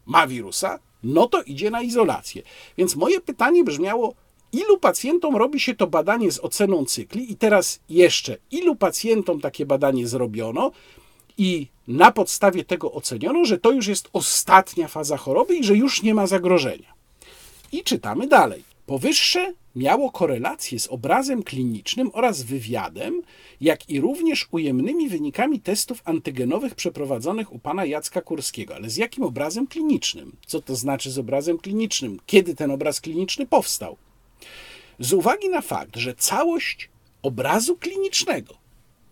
ma wirusa, no to idzie na izolację. Więc moje pytanie brzmiało, ilu pacjentom robi się to badanie z oceną cykli i teraz jeszcze, ilu pacjentom takie badanie zrobiono i na podstawie tego oceniono, że to już jest ostatnia faza choroby i że już nie ma zagrożenia. I czytamy dalej. Powyższe miało korelację z obrazem klinicznym oraz wywiadem, jak i również ujemnymi wynikami testów antygenowych przeprowadzonych u pana Jacka Kurskiego. Ale z jakim obrazem klinicznym? Co to znaczy z obrazem klinicznym? Kiedy ten obraz kliniczny powstał? Z uwagi na fakt, że całość obrazu klinicznego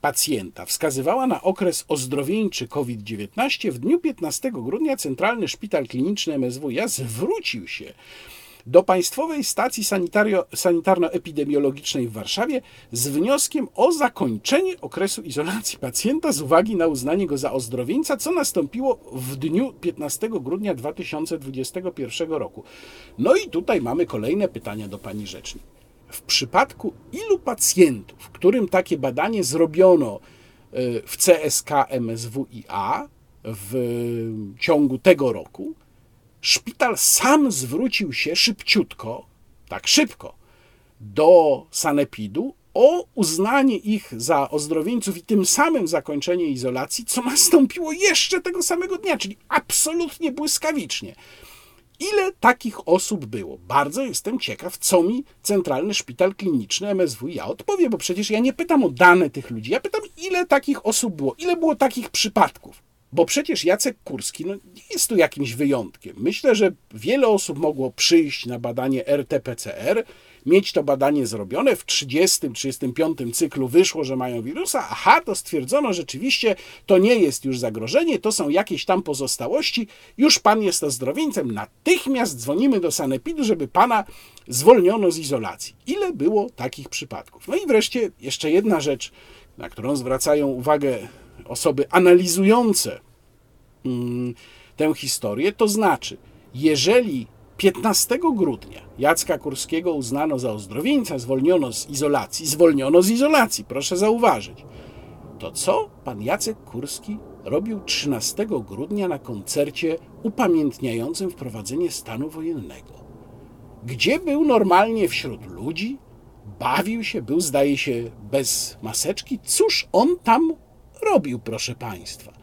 pacjenta. Wskazywała na okres ozdrowieńczy COVID-19, w dniu 15 grudnia Centralny Szpital Kliniczny MSWiA zwrócił się do Państwowej Stacji Sanitarno-Epidemiologicznej w Warszawie z wnioskiem o zakończenie okresu izolacji pacjenta z uwagi na uznanie go za ozdrowieńca, co nastąpiło w dniu 15 grudnia 2021 roku. No i tutaj mamy kolejne pytania do Pani Rzecznik w przypadku ilu pacjentów, którym takie badanie zrobiono e, w CSK MSWiA w ciągu tego roku, szpital sam zwrócił się szybciutko, tak szybko, do sanepidu o uznanie ich za ozdrowieńców i tym samym zakończenie izolacji, co nastąpiło jeszcze tego samego dnia, czyli absolutnie błyskawicznie. Ile takich osób było? Bardzo jestem ciekaw, co mi Centralny Szpital Kliniczny MSWiA odpowie, bo przecież ja nie pytam o dane tych ludzi, ja pytam, ile takich osób było, ile było takich przypadków. Bo przecież Jacek Kurski no, nie jest tu jakimś wyjątkiem. Myślę, że wiele osób mogło przyjść na badanie RT-PCR, mieć to badanie zrobione. W 30-35 cyklu wyszło, że mają wirusa. Aha, to stwierdzono rzeczywiście, to nie jest już zagrożenie, to są jakieś tam pozostałości. Już pan jest ozdrowieńcem. Natychmiast dzwonimy do sanepidu, żeby pana zwolniono z izolacji. Ile było takich przypadków? No i wreszcie jeszcze jedna rzecz, na którą zwracają uwagę osoby analizujące mm, tę historię, to znaczy, jeżeli 15 grudnia Jacka Kurskiego uznano za ozdrowieńca, zwolniono z izolacji, zwolniono z izolacji, proszę zauważyć, to co pan Jacek Kurski robił 13 grudnia na koncercie upamiętniającym wprowadzenie stanu wojennego? Gdzie był normalnie wśród ludzi? Bawił się, był zdaje się bez maseczki. Cóż on tam robił, proszę Państwa?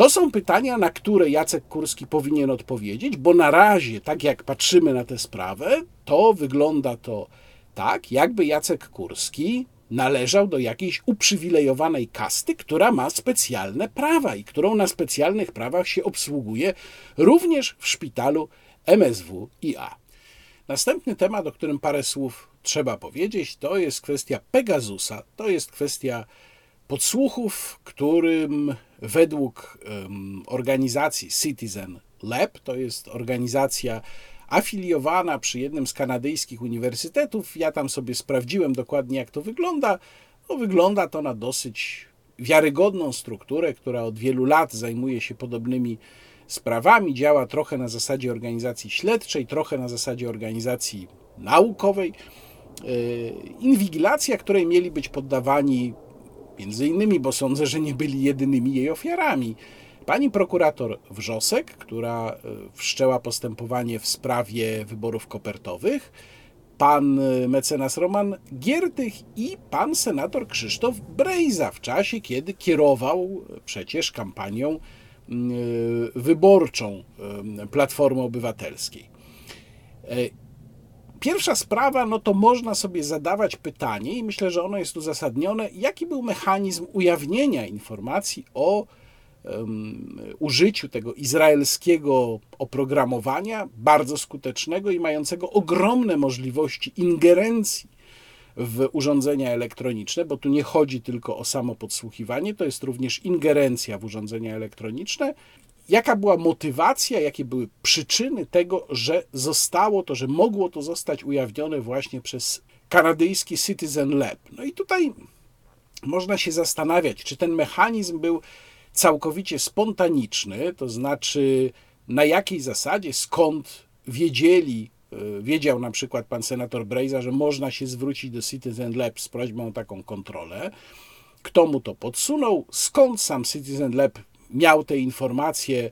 To są pytania, na które Jacek Kurski powinien odpowiedzieć, bo na razie, tak jak patrzymy na tę sprawę, to wygląda to tak, jakby Jacek Kurski należał do jakiejś uprzywilejowanej kasty, która ma specjalne prawa i którą na specjalnych prawach się obsługuje również w szpitalu MSWiA. Następny temat, o którym parę słów trzeba powiedzieć, to jest kwestia Pegasusa, to jest kwestia podsłuchów, którym według organizacji Citizen Lab, to jest organizacja afiliowana przy jednym z kanadyjskich uniwersytetów, ja tam sobie sprawdziłem dokładnie, jak to wygląda. No, wygląda to na dosyć wiarygodną strukturę, która od wielu lat zajmuje się podobnymi sprawami, działa trochę na zasadzie organizacji śledczej, trochę na zasadzie organizacji naukowej. Yy, inwigilacja, której mieli być poddawani Między innymi, bo sądzę, że nie byli jedynymi jej ofiarami. Pani prokurator Wrzosek, która e, wszczęła postępowanie w sprawie wyborów kopertowych, pan e, mecenas Roman Giertych i pan senator Krzysztof Brejza w czasie, kiedy kierował przecież kampanią e, wyborczą Platformy Obywatelskiej. Pierwsza sprawa, no to można sobie zadawać pytanie, i myślę, że ono jest uzasadnione, jaki był mechanizm ujawnienia informacji o um, użyciu tego izraelskiego oprogramowania, bardzo skutecznego i mającego ogromne możliwości ingerencji w urządzenia elektroniczne, bo tu nie chodzi tylko o samo podsłuchiwanie, to jest również ingerencja w urządzenia elektroniczne jaka była motywacja, jakie były przyczyny tego, że zostało to, że mogło to zostać ujawnione właśnie przez kanadyjski Citizen Lab. No i tutaj można się zastanawiać, czy ten mechanizm był całkowicie spontaniczny, to znaczy na jakiej zasadzie, skąd wiedzieli, e, wiedział na przykład pan senator Brejza, że można się zwrócić do Citizen Lab z prośbą o taką kontrolę. Kto mu to podsunął? Skąd sam Citizen Lab miał te informacje.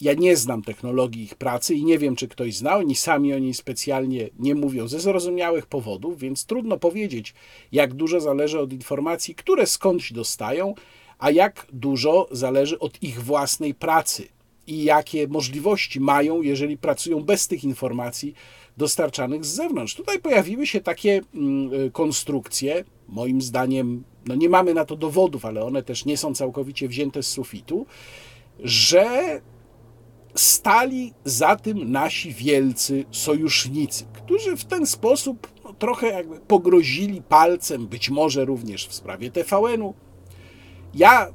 Ja nie znam technologii ich pracy i nie wiem, czy ktoś znał. Oni sami o niej specjalnie nie mówią ze zrozumiałych powodów, więc trudno powiedzieć, jak dużo zależy od informacji, które skądś dostają, a jak dużo zależy od ich własnej pracy i jakie możliwości mają, jeżeli pracują bez tych informacji dostarczanych z zewnątrz. Tutaj pojawiły się takie mm, y, konstrukcje, moim zdaniem, no nie mamy na to dowodów, ale one też nie są całkowicie wzięte z sufitu, że stali za tym nasi wielcy sojusznicy, którzy w ten sposób no, trochę jakby pogrozili palcem, być może również w sprawie TVN-u. Ja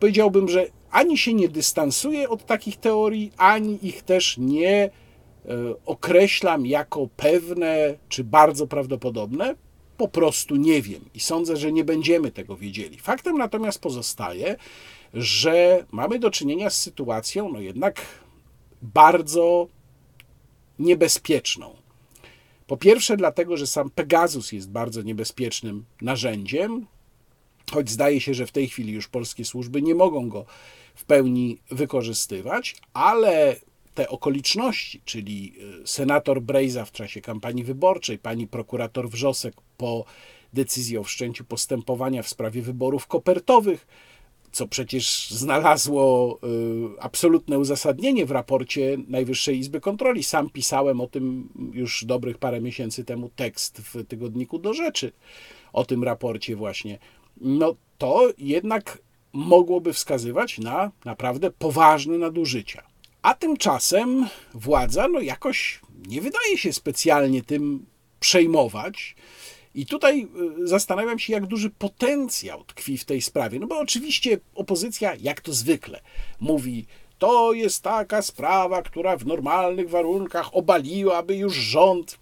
powiedziałbym, że ani się nie dystansuję od takich teorii, ani ich też nie e, określam jako pewne czy bardzo prawdopodobne. Po prostu nie wiem i sądzę, że nie będziemy tego wiedzieli. Faktem natomiast pozostaje, że mamy do czynienia z sytuacją, no jednak bardzo niebezpieczną. Po pierwsze, dlatego, że sam Pegasus jest bardzo niebezpiecznym narzędziem, choć zdaje się, że w tej chwili już polskie służby nie mogą go w pełni wykorzystywać, ale te okoliczności, czyli y, senator Brejza w czasie kampanii wyborczej, pani prokurator Wrzosek po decyzji o wszczęciu postępowania w sprawie wyborów kopertowych, co przecież znalazło y, absolutne uzasadnienie w raporcie Najwyższej Izby Kontroli. Sam pisałem o tym już dobrych parę miesięcy temu tekst w tygodniku do rzeczy, o tym raporcie właśnie. No to jednak mogłoby wskazywać na naprawdę poważne nadużycia. A tymczasem władza no jakoś nie wydaje się specjalnie tym przejmować. I tutaj y, zastanawiam się, jak duży potencjał tkwi w tej sprawie. No bo oczywiście opozycja, jak to zwykle, mówi, to jest taka sprawa, która w normalnych warunkach obaliłaby już rząd.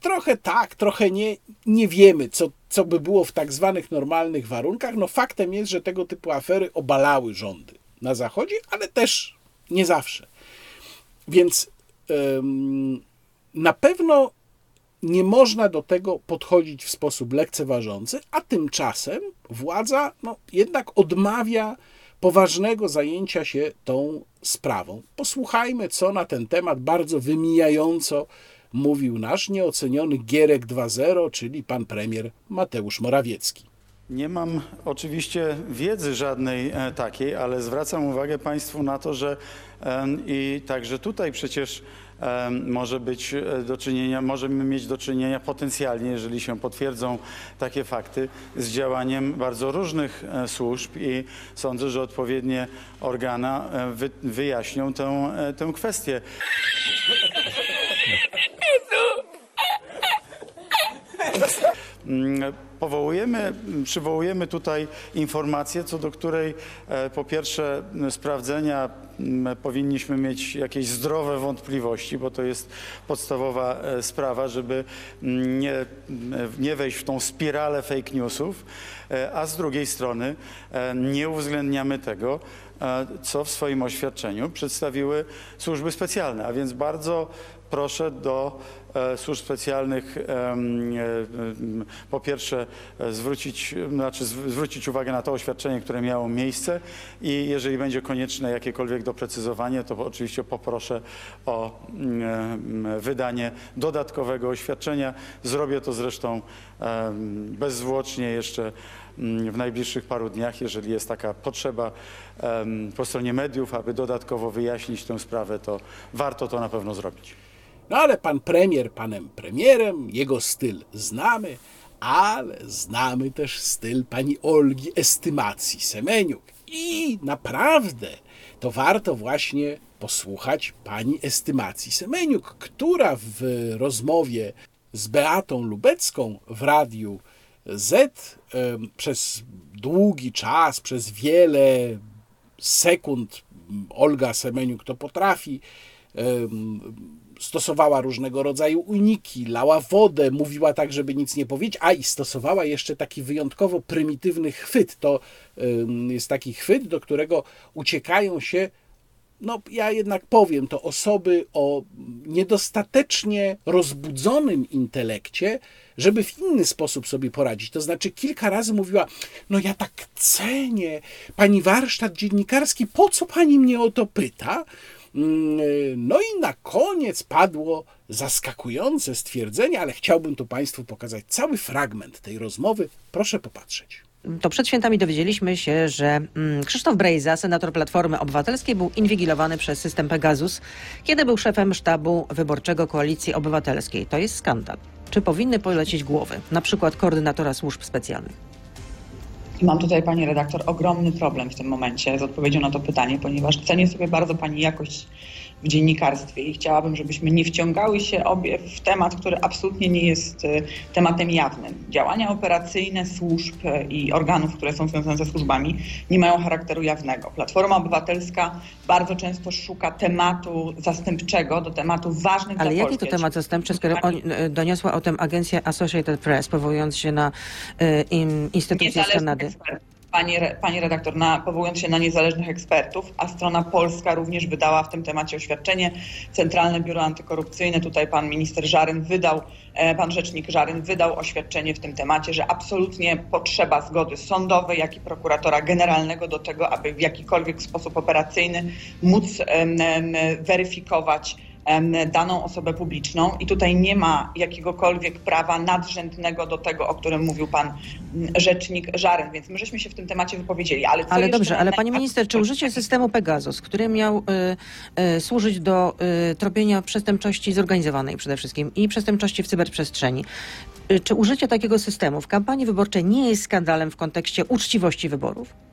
Trochę tak, trochę nie. Nie wiemy, co, co by było w tak zwanych normalnych warunkach. No faktem jest, że tego typu afery obalały rządy na Zachodzie, ale też nie zawsze. Więc na pewno nie można do tego podchodzić w sposób lekceważący, a tymczasem władza no, jednak odmawia poważnego zajęcia się tą sprawą. Posłuchajmy, co na ten temat bardzo wymijająco mówił nasz nieoceniony Gierek 2.0, czyli pan premier Mateusz Morawiecki. Nie mam oczywiście wiedzy żadnej e, takiej, ale zwracam uwagę Państwu na to, że i także tutaj przecież może być e, do czynienia, możemy mieć do czynienia potencjalnie, jeżeli się potwierdzą takie fakty, z działaniem bardzo różnych e, służb i sądzę, że odpowiednie organa wyjaśnią tę, tę kwestię. Mm, powołujemy, przywołujemy tutaj informację, co do której e, po pierwsze sprawdzenia powinniśmy mieć jakieś zdrowe wątpliwości, bo to jest podstawowa e, sprawa, żeby nie, nie wejść w tą spiralę fake newsów, e, a z drugiej strony nie uwzględniamy tego, co w swoim oświadczeniu przedstawiły służby specjalne, a więc bardzo proszę do e, służb specjalnych e, po pierwsze e, zwrócić, znaczy zwrócić uwagę na to oświadczenie, które miało miejsce i jeżeli będzie konieczne jakiekolwiek doprecyzowanie, to oczywiście poproszę o wydanie dodatkowego oświadczenia. Zrobię to zresztą bezzwłocznie jeszcze w najbliższych paru dniach, jeżeli jest taka potrzeba po stronie mediów, aby dodatkowo wyjaśnić tę sprawę, to warto to na pewno zrobić. No ale pan premier panem premierem, jego styl znamy, ale znamy też styl pani Olgi Estymacji Semeniuk. I naprawdę to warto właśnie posłuchać pani Estymacji Semeniuk, która w rozmowie z Beatą Lubecką w radiu Z przez długi czas, przez wiele sekund Olga Semeniuk to potrafi stosowała różnego rodzaju uniki, lała wodę, mówiła tak, żeby nic nie powiedzieć, a i stosowała jeszcze taki wyjątkowo prymitywny chwyt. To jest taki chwyt, do którego uciekają się no ja jednak powiem, to osoby o niedostatecznie rozbudzonym intelekcie, żeby w inny sposób sobie poradzić. To znaczy, kilka razy mówiła: No, ja tak cenię pani warsztat dziennikarski, po co pani mnie o to pyta? Mm, no i na koniec padło zaskakujące stwierdzenie, ale chciałbym tu Państwu pokazać cały fragment tej rozmowy. Proszę popatrzeć. To przed świętami dowiedzieliśmy się, że mm, Krzysztof Brejza, senator Platformy Obywatelskiej, był inwigilowany przez system Pegasus, kiedy był szefem sztabu wyborczego Koalicji Obywatelskiej. To jest skandal. Czy powinny polecieć głowy, na przykład koordynatora służb specjalnych? Mam tutaj, pani redaktor, ogromny problem w tym momencie z odpowiedzią na to pytanie, ponieważ cenię sobie bardzo pani jakość w dziennikarstwie i chciałabym, żebyśmy nie wciągały się obie w temat, który absolutnie nie jest y, tematem jawnym. Działania operacyjne służb y, i organów, które są związane ze służbami, nie mają charakteru jawnego. Platforma Obywatelska bardzo często szuka tematu zastępczego do tematów ważnych Ale dla jaki to temat zastępczy, skoro on, y, doniosła o tym agencja Associated Press, powołując się na y, instytucję z Kanady? Ekspert Pani, pani redaktor, na, powołując się na niezależnych ekspertów, a strona polska również wydała w tym temacie oświadczenie. Centralne Biuro Antykorupcyjne, tutaj pan minister Żaryn wydał, e, pan rzecznik Żaryn wydał oświadczenie w tym temacie, że absolutnie potrzeba zgody sądowej, jak i prokuratora generalnego do tego, aby w jakikolwiek sposób operacyjny móc weryfikować daną osobę publiczną i tutaj nie ma jakiegokolwiek prawa nadrzędnego do tego, o którym mówił pan mm, rzecznik Żaryn, więc my żeśmy się w tym temacie wypowiedzieli. Ale, Ale dobrze, ale pani minister, czy użycie systemu Pegasus, który miał y, y, służyć do y, tropienia przestępczości zorganizowanej przede wszystkim i przestępczości w cyberprzestrzeni, y, czy użycie takiego systemu w kampanii wyborczej nie jest skandalem w kontekście uczciwości wyborów?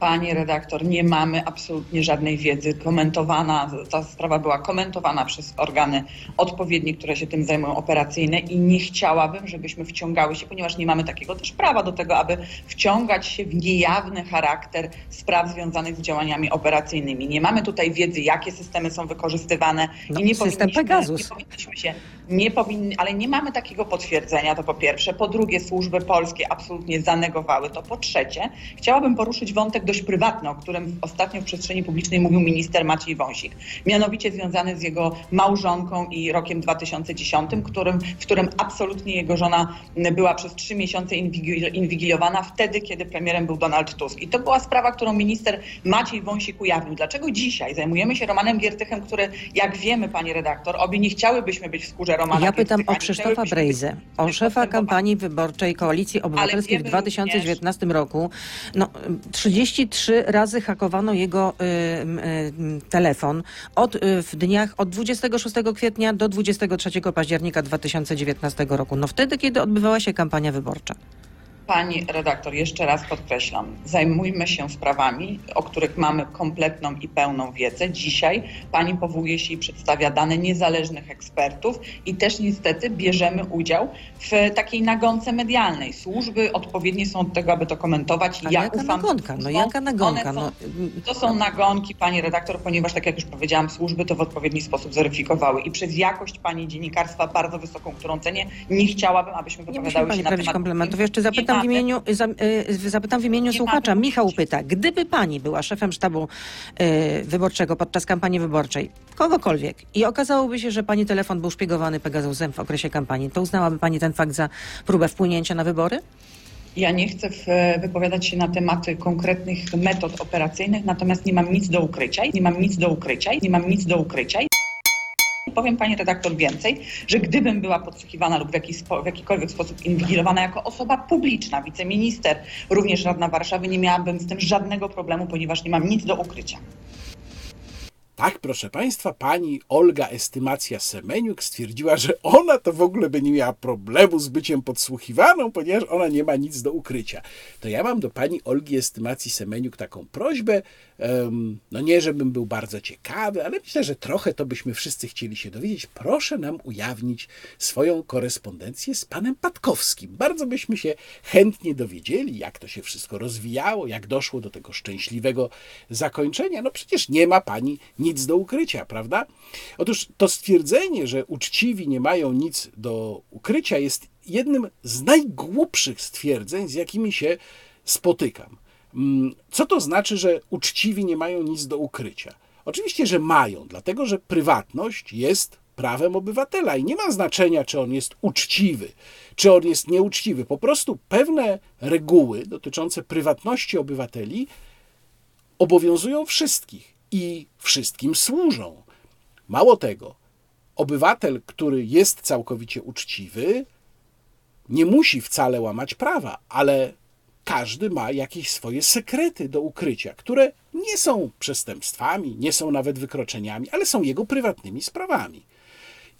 Pani redaktor, nie mamy absolutnie żadnej wiedzy. Komentowana, ta sprawa była komentowana przez organy odpowiednie, które się tym zajmują operacyjne i nie chciałabym, żebyśmy wciągały się, ponieważ nie mamy takiego też prawa do tego, aby wciągać się w niejawny charakter spraw związanych z działaniami operacyjnymi. Nie mamy tutaj wiedzy, jakie systemy są wykorzystywane No, i nie system powinniśmy, Pegasus. nie powinniśmy się, nie powinni, ale nie mamy takiego potwierdzenia, to po pierwsze. Po drugie, służby polskie absolutnie zanegowały to. Po trzecie, chciałabym poruszyć wątek dość prywatny, o którym ostatnio w przestrzeni publicznej mówił minister Maciej Wąsik, mianowicie związany z jego małżonką i rokiem 2010, którym, w którym absolutnie jego żona była przez trzy miesiące inwigil- inwigilowana wtedy, kiedy premierem był Donald Tusk. I to była sprawa, którą minister Maciej Wąsik ujawnił. Dlaczego dzisiaj zajmujemy się Romanem Giertychem, który, jak wiemy, pani redaktor, obie nie chciałybyśmy być w skórze Ja pytam o Krzysztofa Brejzę, o szefa kampanii wyborczej Koalicji Obywatelskiej w wiemy 2019 roku. No, 33 razy hakowano jego y, y, telefon od, y, w dniach od 26 kwietnia do 23 października 2019 roku. No wtedy, kiedy odbywała się kampania wyborcza. Pani redaktor, jeszcze raz podkreślam, zajmujmy się sprawami, o których mamy kompletną i pełną wiedzę. Dzisiaj pani powołuje się i przedstawia dane niezależnych ekspertów i też niestety bierzemy udział w takiej nagonce medialnej. Służby odpowiednie są od tego, aby to komentować. Ale ja jaka ufam nagonka? No jaka nagonka? Są- No, to są nagonki, pani redaktor, ponieważ tak jak już powiedziałam, służby to w odpowiedni sposób zweryfikowały i przez jakość pani dziennikarstwa bardzo wysoką, którą cenię, nie chciałabym, abyśmy wypowiadały pani się na prawić temat... komplementów. Jeszcze zapytam w imieniu, za, y, zapytam w imieniu słuchacza. Michał pyta, gdyby pani była szefem sztabu y, wyborczego podczas kampanii wyborczej, kogokolwiek, i okazałoby się, że pani telefon był szpiegowany Pegasusem w okresie kampanii, to uznałaby pani ten fakt za próbę wpłynięcia na wybory? Ja nie chcę w, wypowiadać się na tematy konkretnych metod operacyjnych, natomiast nie mam nic do ukrycia, nie mam nic do ukrycia, nie mam nic do ukrycia. I Powiem pani redaktor więcej, że gdybym była podsłuchiwana lub w, jakiś w jakikolwiek sposób inwigilowana jako osoba publiczna, wiceminister, również radna Warszawy, nie miałabym z tym żadnego problemu, ponieważ nie mam nic do ukrycia. Tak, proszę Państwa, pani Olga Estymacja Semeniuk stwierdziła, że ona to w ogóle by nie miała problemu z byciem podsłuchiwaną, ponieważ ona nie ma nic do ukrycia. To ja mam do pani Olgi Estymacji Semeniuk taką prośbę, no nie żebym był bardzo ciekawy, ale myślę, że trochę to byśmy wszyscy chcieli się dowiedzieć. Proszę nam ujawnić swoją korespondencję z panem Patkowskim. Bardzo byśmy się chętnie dowiedzieli, jak to się wszystko rozwijało, jak doszło do tego szczęśliwego zakończenia. No przecież nie ma pani nic do ukrycia, prawda? Otóż to stwierdzenie, że uczciwi nie mają nic do ukrycia, jest jednym z najgłupszych stwierdzeń, z jakimi się spotykam. Mm, Co to znaczy, że uczciwi nie mają nic do ukrycia? Oczywiście, że mają, dlatego że prywatność jest prawem obywatela i nie ma znaczenia, czy on jest uczciwy, czy on jest nieuczciwy. Po prostu pewne reguły dotyczące prywatności obywateli obowiązują wszystkich i wszystkim służą. Mało tego, obywatel, który jest całkowicie uczciwy, nie musi wcale łamać prawa, ale każdy ma jakieś swoje sekrety do ukrycia, które nie są przestępstwami, nie są nawet wykroczeniami, ale są jego prywatnymi sprawami.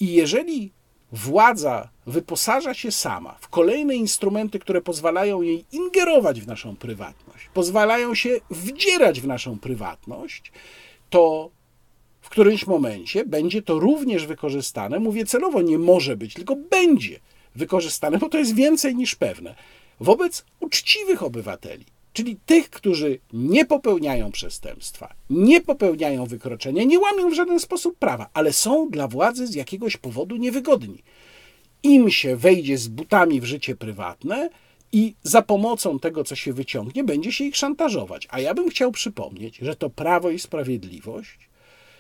I jeżeli władza wyposaża się sama w kolejne instrumenty, które pozwalają jej ingerować w naszą prywatność, pozwalają się wdzierać w naszą prywatność, to w którymś momencie będzie to również wykorzystane. Mówię celowo, nie może być, tylko będzie wykorzystane, bo to jest więcej niż pewne, wobec uczciwych obywateli, czyli tych, którzy nie popełniają przestępstwa, nie popełniają wykroczenia, nie łamią w żaden sposób prawa, ale są dla władzy z jakiegoś powodu niewygodni. Im się wejdzie z butami w życie prywatne, i za pomocą tego, co się wyciągnie, będzie się ich szantażować. A ja bym chciał przypomnieć, że to Prawo i Sprawiedliwość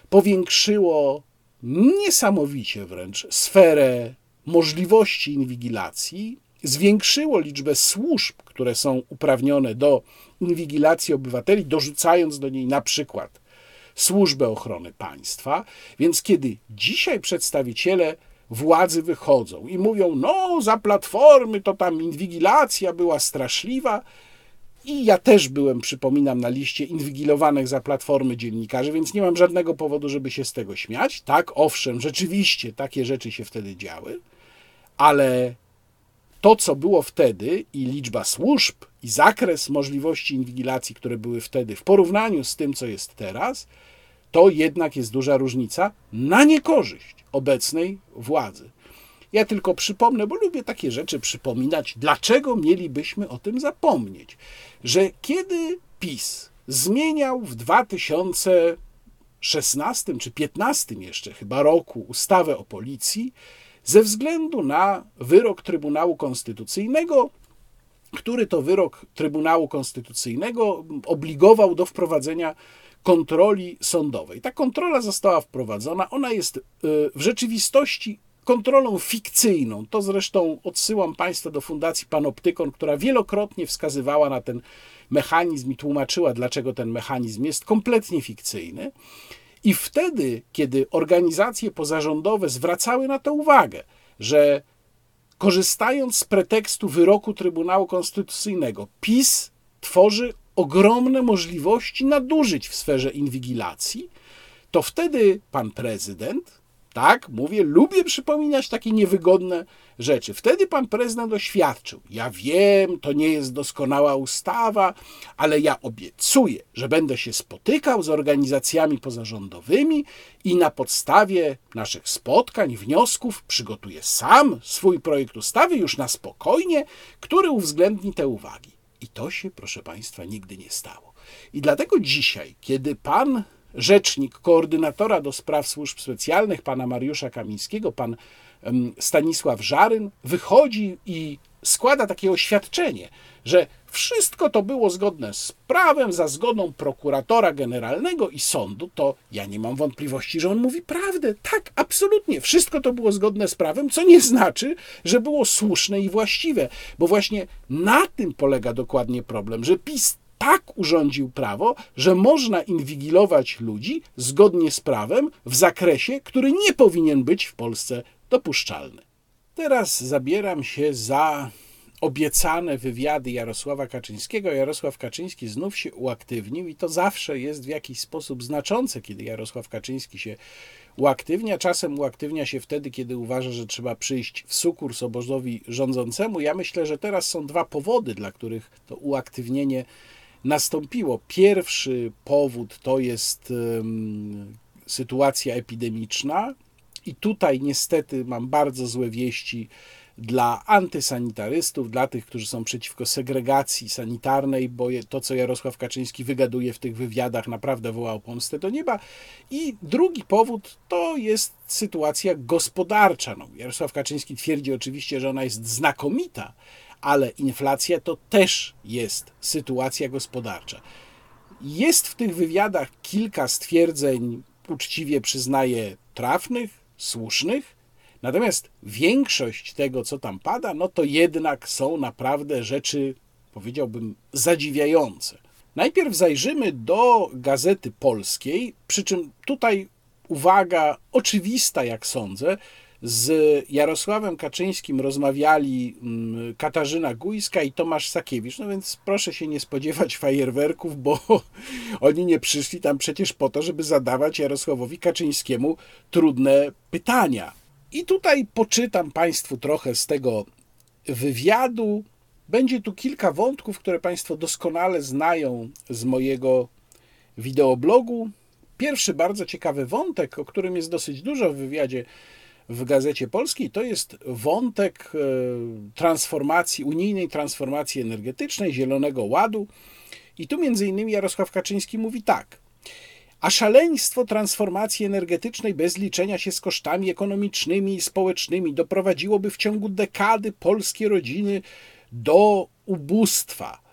powiększyło niesamowicie wręcz sferę możliwości inwigilacji, zwiększyło liczbę służb, które są uprawnione do inwigilacji obywateli, dorzucając do niej na przykład służbę ochrony państwa. Więc kiedy dzisiaj przedstawiciele władzy wychodzą i mówią: No, za platformy to tam inwigilacja była straszliwa. I ja też byłem, przypominam, na liście inwigilowanych za platformy dziennikarzy, więc nie mam żadnego powodu, żeby się z tego śmiać. Tak, owszem, rzeczywiście takie rzeczy się wtedy działy, ale to, co było wtedy i liczba służb i zakres możliwości inwigilacji, które były wtedy w porównaniu z tym, co jest teraz, to jednak jest duża różnica na niekorzyść obecnej władzy. Ja tylko przypomnę, bo lubię takie rzeczy przypominać, dlaczego mielibyśmy o tym zapomnieć, że kiedy PiS zmieniał w 2016 czy 2015 jeszcze chyba roku ustawę o policji, ze względu na wyrok Trybunału Konstytucyjnego, który to wyrok Trybunału Konstytucyjnego obligował do wprowadzenia kontroli sądowej. Ta kontrola została wprowadzona, ona jest y, w rzeczywistości kontrolą fikcyjną. To zresztą odsyłam Państwa do Fundacji Panoptykon, która wielokrotnie wskazywała na ten mechanizm i tłumaczyła, dlaczego ten mechanizm jest kompletnie fikcyjny. I wtedy, kiedy organizacje pozarządowe zwracały na to uwagę, że korzystając z pretekstu wyroku Trybunału Konstytucyjnego, PiS tworzy ogromne możliwości nadużyć w sferze inwigilacji, to wtedy pan prezydent, tak, mówię, lubię przypominać takie niewygodne rzeczy. Wtedy pan prezydent oświadczył: Ja wiem, to nie jest doskonała ustawa, ale ja obiecuję, że będę się spotykał z organizacjami pozarządowymi i na podstawie naszych spotkań, wniosków przygotuję sam swój projekt ustawy już na spokojnie, który uwzględni te uwagi. I to się, proszę Państwa, nigdy nie stało. I dlatego dzisiaj, kiedy pan rzecznik koordynatora do spraw służb specjalnych, pana Mariusza Kamińskiego, pan Stanisław Żaryn, wychodzi i składa takie oświadczenie, że wszystko to było zgodne z prawem, za zgodą prokuratora generalnego i sądu, to ja nie mam wątpliwości, że on mówi prawdę. Tak, absolutnie. Wszystko to było zgodne z prawem, co nie znaczy, że było słuszne i właściwe, bo właśnie na tym polega dokładnie problem, że PiS tak urządził prawo, że można inwigilować ludzi zgodnie z prawem w zakresie, który nie powinien być w Polsce dopuszczalny. Teraz zabieram się za obiecane wywiady Jarosława Kaczyńskiego. Jarosław Kaczyński znów się uaktywnił i to zawsze jest w jakiś sposób znaczące, kiedy Jarosław Kaczyński się uaktywnia. Czasem uaktywnia się wtedy, kiedy uważa, że trzeba przyjść w sukurs obozowi rządzącemu. Ja myślę, że teraz są dwa powody, dla których to uaktywnienie nastąpiło. Pierwszy powód to jest sytuacja epidemiczna, i tutaj niestety mam bardzo złe wieści dla antysanitarystów, dla tych, którzy są przeciwko segregacji sanitarnej, bo to, co Jarosław Kaczyński wygaduje w tych wywiadach, naprawdę woła o pomstę do nieba. I drugi powód to jest sytuacja gospodarcza. No, Jarosław Kaczyński twierdzi oczywiście, że ona jest znakomita, ale inflacja to też jest sytuacja gospodarcza. Jest w tych wywiadach kilka stwierdzeń, uczciwie przyznaję, trafnych, słusznych, natomiast większość tego, co tam pada, no to jednak są naprawdę rzeczy, powiedziałbym, zadziwiające. Najpierw zajrzymy do Gazety Polskiej, przy czym tutaj uwaga oczywista, jak sądzę, z Jarosławem Kaczyńskim rozmawiali mm, Katarzyna Gujska i Tomasz Sakiewicz. No więc proszę się nie spodziewać fajerwerków, bo oni nie przyszli tam przecież po to, żeby zadawać Jarosławowi Kaczyńskiemu trudne pytania. I tutaj poczytam Państwu trochę z tego wywiadu. Będzie tu kilka wątków, które Państwo doskonale znają z mojego wideoblogu. Pierwszy bardzo ciekawy wątek, o którym jest dosyć dużo w wywiadzie w Gazecie Polskiej, to jest wątek e, transformacji, unijnej transformacji energetycznej, Zielonego Ładu. I tu między innymi Jarosław Kaczyński mówi tak. A szaleństwo transformacji energetycznej bez liczenia się z kosztami ekonomicznymi i społecznymi doprowadziłoby w ciągu dekady polskie rodziny do ubóstwa.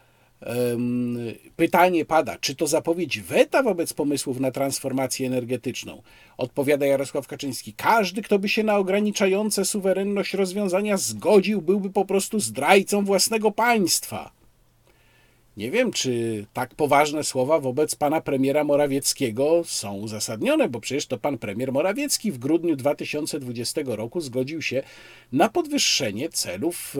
Pytanie pada, czy to zapowiedź weta wobec pomysłów na transformację energetyczną? Odpowiada Jarosław Kaczyński. Każdy, kto by się na ograniczające suwerenność rozwiązania zgodził, byłby po prostu zdrajcą własnego państwa. Nie wiem, czy tak poważne słowa wobec pana premiera Morawieckiego są uzasadnione, bo przecież to pan premier Morawiecki w grudniu 2020 roku zgodził się na podwyższenie celów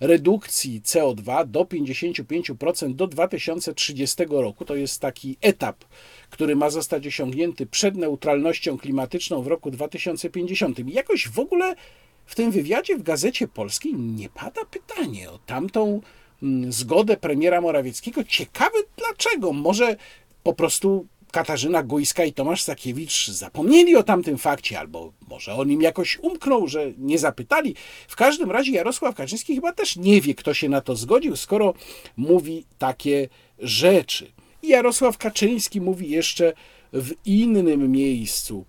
e, redukcji CO2 do 55% do 2030 roku. To jest taki etap, który ma zostać osiągnięty przed neutralnością klimatyczną w roku 2050. I jakoś w ogóle w tym wywiadzie w Gazecie Polskiej nie pada pytanie o tamtą zgodę premiera Morawieckiego. Ciekawe dlaczego. Może po prostu Katarzyna Gujska i Tomasz Sakiewicz zapomnieli o tamtym fakcie, albo może on im jakoś umknął, że nie zapytali. W każdym razie Jarosław Kaczyński chyba też nie wie, kto się na to zgodził, skoro mówi takie rzeczy. I Jarosław Kaczyński mówi jeszcze w innym miejscu.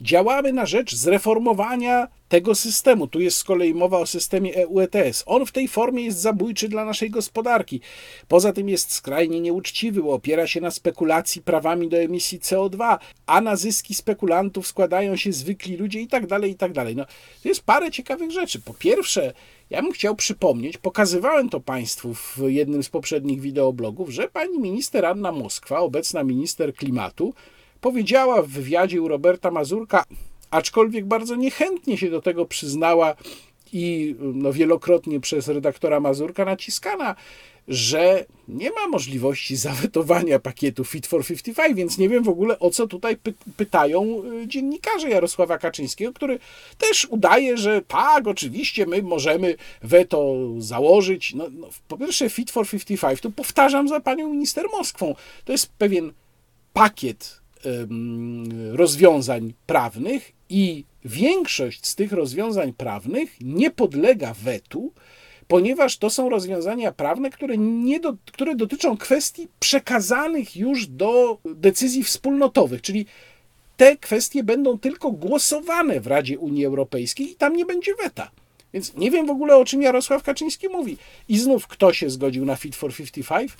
Działamy na rzecz zreformowania tego systemu. Tu jest z kolei mowa o systemie EU ETS. On w tej formie jest zabójczy dla naszej gospodarki. Poza tym jest skrajnie nieuczciwy, bo opiera się na spekulacji prawami do emisji CO2, a na zyski spekulantów składają się zwykli ludzie i tak dalej, i tak dalej. No, to jest parę ciekawych rzeczy. Po pierwsze, ja bym chciał przypomnieć, pokazywałem to Państwu w jednym z poprzednich wideoblogów, że pani minister Anna Moskwa, obecna minister klimatu, powiedziała w wywiadzie u Roberta Mazurka, aczkolwiek bardzo niechętnie się do tego przyznała i no, wielokrotnie przez redaktora Mazurka naciskana, że nie ma możliwości zawetowania pakietu Fit for 55, więc nie wiem w ogóle o co tutaj py pytają y, dziennikarze Jarosława Kaczyńskiego, który też udaje, że tak, oczywiście my możemy weto założyć. No, no, po pierwsze Fit for 55, tu powtarzam za panią minister Moskwą, to jest pewien pakiet rozwiązań prawnych i większość z tych rozwiązań prawnych nie podlega wetu, ponieważ to są rozwiązania prawne, które, nie do, które dotyczą kwestii przekazanych już do decyzji wspólnotowych, czyli te kwestie będą tylko głosowane w Radzie Unii Europejskiej i tam nie będzie weta. Więc nie wiem w ogóle o czym Jarosław Kaczyński mówi. I znów kto się zgodził na Fit for 55?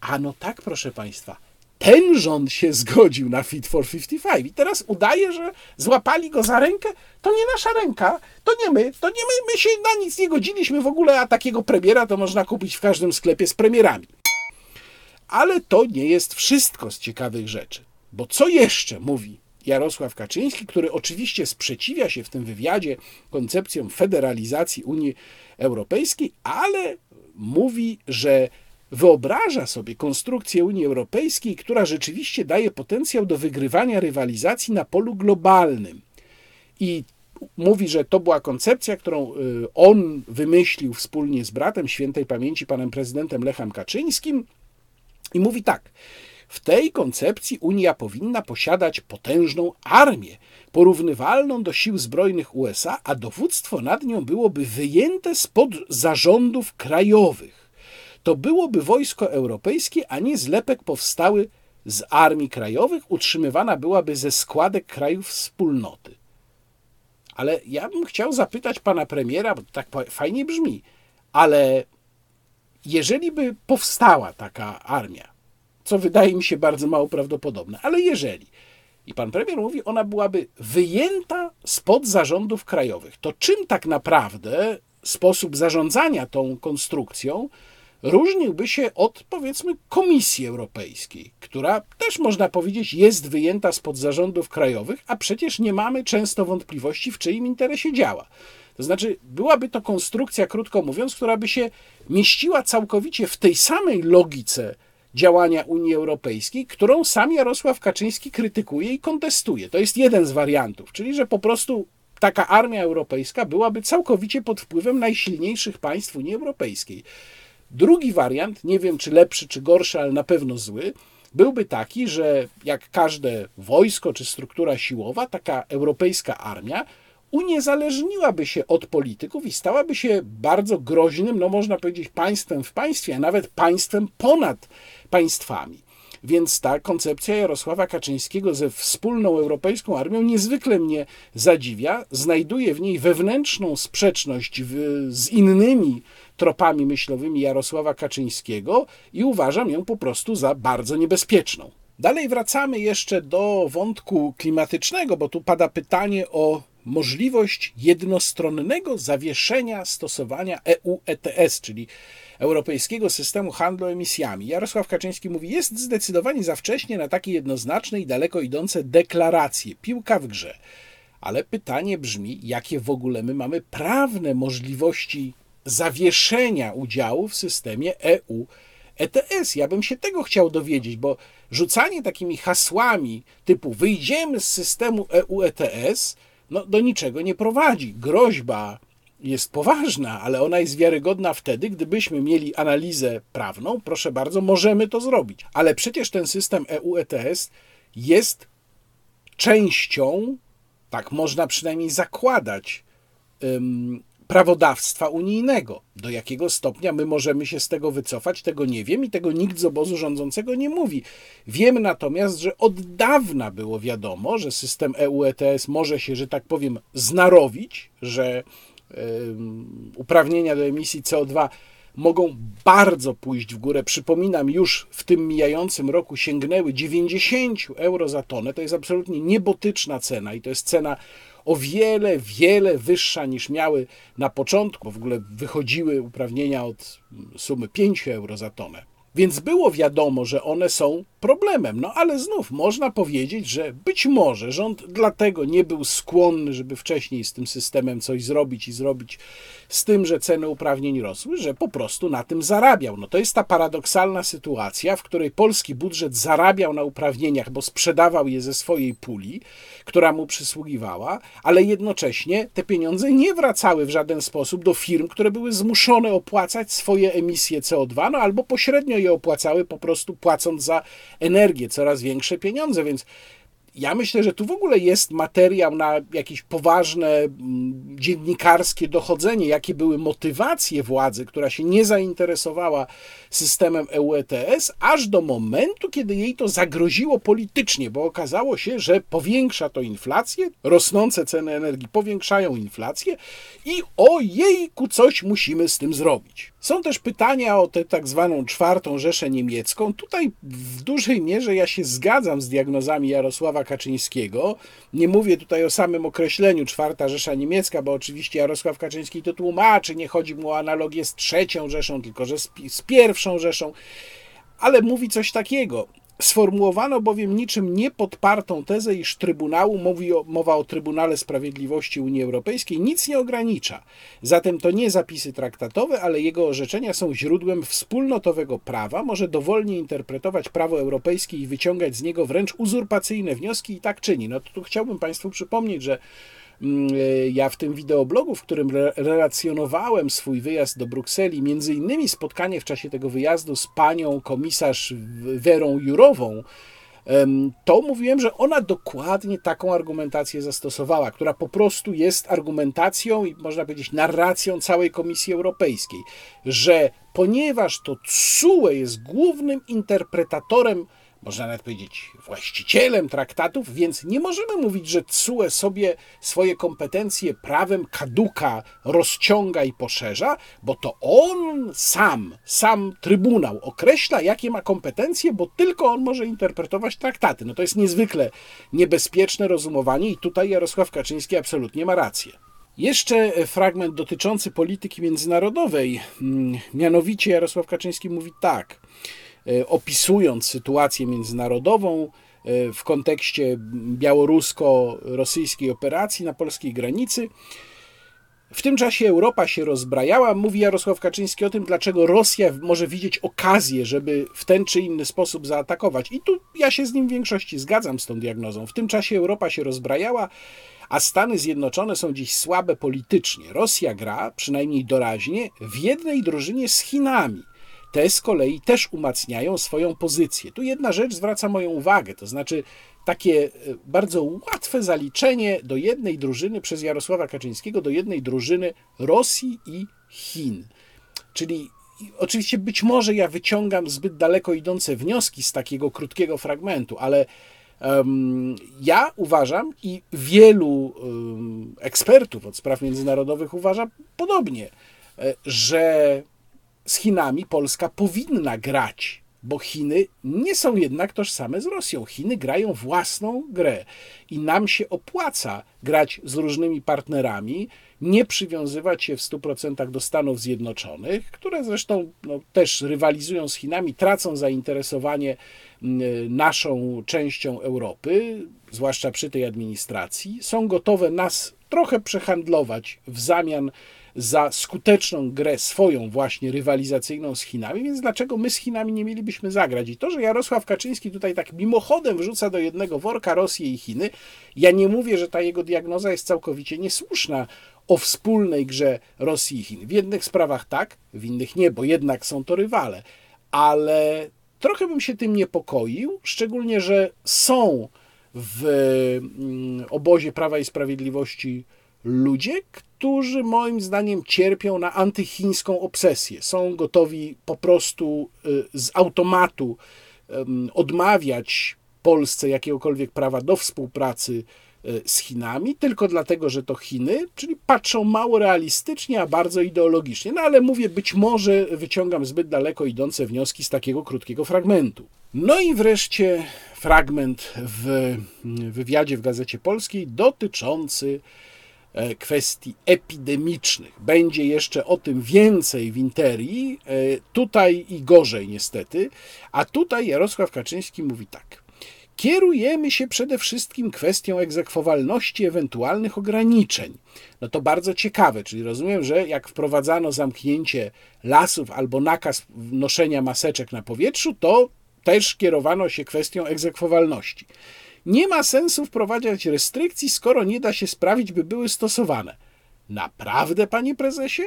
A no tak, proszę Państwa, ten rząd się zgodził na Fit for 55 i teraz udaje, że złapali go za rękę. To nie nasza ręka, to nie my, to nie my, my się na nic nie godziliśmy w ogóle, a takiego premiera to można kupić w każdym sklepie z premierami. Ale to nie jest wszystko z ciekawych rzeczy, bo co jeszcze mówi Jarosław Kaczyński, który oczywiście sprzeciwia się w tym wywiadzie koncepcjom federalizacji Unii Europejskiej, ale mówi, że wyobraża sobie konstrukcję Unii Europejskiej, która rzeczywiście daje potencjał do wygrywania rywalizacji na polu globalnym. I mówi, że to była koncepcja, którą y, on wymyślił wspólnie z bratem świętej pamięci, panem prezydentem Lechem Kaczyńskim. I mówi tak. W tej koncepcji Unia powinna posiadać potężną armię, porównywalną do sił zbrojnych USA, a dowództwo nad nią byłoby wyjęte spod zarządów krajowych to byłoby wojsko europejskie, a nie zlepek powstały z armii krajowych, utrzymywana byłaby ze składek krajów wspólnoty. Ale ja bym chciał zapytać pana premiera, bo tak fajnie brzmi, ale jeżeli by powstała taka armia, co wydaje mi się bardzo mało prawdopodobne, ale jeżeli, i pan premier mówi, ona byłaby wyjęta spod zarządów krajowych, to czym tak naprawdę sposób zarządzania tą konstrukcją różniłby się od, powiedzmy, Komisji Europejskiej, która też można powiedzieć jest wyjęta spod zarządów krajowych, a przecież nie mamy często wątpliwości, w czyim interesie działa. To znaczy, byłaby to konstrukcja, krótko mówiąc, która by się mieściła całkowicie w tej samej logice działania Unii Europejskiej, którą sam Jarosław Kaczyński krytykuje i kontestuje. To jest jeden z wariantów, czyli że po prostu taka armia europejska byłaby całkowicie pod wpływem najsilniejszych państw Unii Europejskiej. Drugi wariant, nie wiem czy lepszy, czy gorszy, ale na pewno zły, byłby taki, że jak każde wojsko czy struktura siłowa, taka europejska armia uniezależniłaby się od polityków i stałaby się bardzo groźnym, no można powiedzieć, państwem w państwie, a nawet państwem ponad państwami. Więc ta koncepcja Jarosława Kaczyńskiego ze wspólną europejską armią niezwykle mnie zadziwia. Znajduję w niej wewnętrzną sprzeczność w, z innymi tropami myślowymi Jarosława Kaczyńskiego i uważam ją po prostu za bardzo niebezpieczną. Dalej wracamy jeszcze do wątku klimatycznego, bo tu pada pytanie o możliwość jednostronnego zawieszenia stosowania EU ETS, czyli Europejskiego Systemu Handlu Emisjami. Jarosław Kaczyński mówi, jest zdecydowanie za wcześnie na takie jednoznaczne i daleko idące deklaracje. Piłka w grze. Ale pytanie brzmi, jakie w ogóle my mamy prawne możliwości zawieszenia udziału w systemie EU ETS. Ja bym się tego chciał dowiedzieć, bo rzucanie takimi hasłami typu wyjdziemy z systemu EU ETS no, do niczego nie prowadzi. Groźba jest poważna, ale ona jest wiarygodna wtedy, gdybyśmy mieli analizę prawną. Proszę bardzo, możemy to zrobić. Ale przecież ten system EU ETS jest częścią, tak można przynajmniej zakładać, prawodawstwa unijnego. Do jakiego stopnia my możemy się z tego wycofać, tego nie wiem i tego nikt z obozu rządzącego nie mówi. Wiem natomiast, że od dawna było wiadomo, że system EU ETS może się, że tak powiem, znarowić, że y, uprawnienia do emisji CO2 mogą bardzo pójść w górę. Przypominam, już w tym mijającym roku sięgnęły 90 euro za tonę. To jest absolutnie niebotyczna cena i to jest cena o wiele, wiele wyższa niż miały na początku, bo w ogóle wychodziły uprawnienia od sumy 5 euro za tonę. Więc było wiadomo, że one są problemem. No ale znów można powiedzieć, że być może rząd dlatego nie był skłonny, żeby wcześniej z tym systemem coś zrobić i zrobić z tym, że ceny uprawnień rosły, że po prostu na tym zarabiał. No to jest ta paradoksalna sytuacja, w której polski budżet zarabiał na uprawnieniach, bo sprzedawał je ze swojej puli, która mu przysługiwała, ale jednocześnie te pieniądze nie wracały w żaden sposób do firm, które były zmuszone opłacać swoje emisje CO2, no albo pośrednio je opłacały po prostu płacąc za energię, coraz większe pieniądze, więc ja myślę, że tu w ogóle jest materiał na jakieś poważne mm, dziennikarskie dochodzenie, jakie były motywacje władzy, która się nie zainteresowała systemem EU ETS, aż do momentu, kiedy jej to zagroziło politycznie, bo okazało się, że powiększa to inflację, rosnące ceny energii powiększają inflację i o jejku coś musimy z tym zrobić. Są też pytania o tę tak zwaną czwartą Rzeszę Niemiecką. Tutaj w dużej mierze ja się zgadzam z diagnozami Jarosława Kaczyńskiego. Nie mówię tutaj o samym określeniu czwarta Rzesza Niemiecka, bo oczywiście Jarosław Kaczyński to tłumaczy, nie chodzi mu o analogię z trzecią Rzeszą, tylko że z, z pierwszą Rzeszą. Ale mówi coś takiego. Sformułowano bowiem niczym niepodpartą tezę, iż Trybunału, mówi o, mowa o Trybunale Sprawiedliwości Unii Europejskiej, nic nie ogranicza. Zatem to nie zapisy traktatowe, ale jego orzeczenia są źródłem wspólnotowego prawa, może dowolnie interpretować prawo europejskie i wyciągać z niego wręcz uzurpacyjne wnioski i tak czyni. No to tu chciałbym Państwu przypomnieć, że ja w tym wideoblogu, w którym relacjonowałem swój wyjazd do Brukseli, między innymi spotkanie w czasie tego wyjazdu z panią komisarz Werą Jurową, to mówiłem, że ona dokładnie taką argumentację zastosowała, która po prostu jest argumentacją i można powiedzieć narracją całej Komisji Europejskiej, że ponieważ to CUE jest głównym interpretatorem można nawet powiedzieć, właścicielem traktatów, więc nie możemy mówić, że CUE sobie swoje kompetencje prawem kaduka rozciąga i poszerza, bo to on sam, sam Trybunał określa, jakie ma kompetencje, bo tylko on może interpretować traktaty. No to jest niezwykle niebezpieczne rozumowanie i tutaj Jarosław Kaczyński absolutnie ma rację. Jeszcze fragment dotyczący polityki międzynarodowej. Mm, mianowicie Jarosław Kaczyński mówi tak – opisując sytuację międzynarodową e, w kontekście białorusko-rosyjskiej operacji na polskiej granicy. W tym czasie Europa się rozbrajała. Mówi Jarosław Kaczyński o tym, dlaczego Rosja może widzieć okazję, żeby w ten czy inny sposób zaatakować. I tu ja się z nim w większości zgadzam z tą diagnozą. W tym czasie Europa się rozbrajała, a Stany Zjednoczone są dziś słabe politycznie. Rosja gra, przynajmniej doraźnie, w jednej drużynie z Chinami te z kolei też umacniają swoją pozycję. Tu jedna rzecz zwraca moją uwagę, to znaczy takie e, bardzo łatwe zaliczenie do jednej drużyny przez Jarosława Kaczyńskiego, do jednej drużyny Rosji i Chin. Czyli oczywiście być może ja wyciągam zbyt daleko idące wnioski z takiego krótkiego fragmentu, ale um, ja uważam i wielu um, ekspertów od spraw międzynarodowych uważa podobnie, e, że z Chinami Polska powinna grać bo Chiny nie są jednak tożsame z Rosją. Chiny grają własną grę i nam się opłaca grać z różnymi partnerami, nie przywiązywać się w 100% do Stanów Zjednoczonych, które zresztą no, też rywalizują z Chinami, tracą zainteresowanie naszą częścią Europy, zwłaszcza przy tej administracji, są gotowe nas trochę przehandlować w zamian za skuteczną grę swoją właśnie rywalizacyjną z Chinami, więc dlaczego my z Chinami nie mielibyśmy zagrać? I to, że Jarosław Kaczyński tutaj tak mimochodem wrzuca do jednego worka Rosję i Chiny, ja nie mówię, że ta jego diagnoza jest całkowicie niesłuszna o wspólnej grze Rosji i Chin. W jednych sprawach tak, w innych nie, bo jednak są to rywale. Ale trochę bym się tym niepokoił, szczególnie, że są w mm, obozie Prawa i Sprawiedliwości ludzie, którzy moim zdaniem cierpią na antychińską obsesję. Są gotowi po prostu y, z automatu odmawiać Polsce jakiegokolwiek prawa do współpracy y, z Chinami, tylko dlatego, że to Chiny, czyli patrzą mało realistycznie, a bardzo ideologicznie. No ale mówię, być może wyciągam zbyt daleko idące wnioski z takiego krótkiego fragmentu. No i wreszcie fragment w wywiadzie w Gazecie Polskiej dotyczący kwestii epidemicznych. Będzie jeszcze o tym więcej w interii, e, tutaj i gorzej niestety, a tutaj Jarosław Kaczyński mówi tak. Kierujemy się przede wszystkim kwestią egzekwowalności ewentualnych ograniczeń. No to bardzo ciekawe, czyli rozumiem, że jak wprowadzano zamknięcie lasów albo nakaz noszenia maseczek na powietrzu, to też kierowano się kwestią egzekwowalności. Nie ma sensu wprowadzać restrykcji, skoro nie da się sprawić, by były stosowane. Naprawdę, panie prezesie?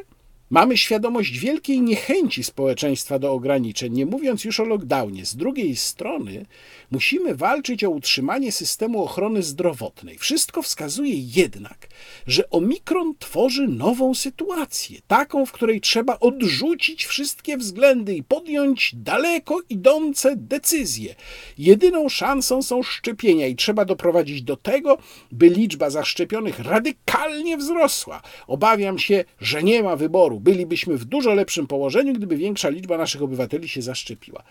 Mamy świadomość wielkiej niechęci społeczeństwa do ograniczeń, nie mówiąc już o lockdownie. Z drugiej strony musimy walczyć o utrzymanie systemu ochrony zdrowotnej. Wszystko wskazuje jednak, że omikron tworzy nową sytuację, taką, w której trzeba odrzucić wszystkie względy i podjąć daleko idące decyzje. Jedyną szansą są szczepienia i trzeba doprowadzić do tego, by liczba zaszczepionych radykalnie wzrosła. Obawiam się, że nie ma wyboru bylibyśmy w dużo lepszym położeniu, gdyby większa liczba naszych obywateli się zaszczepiła.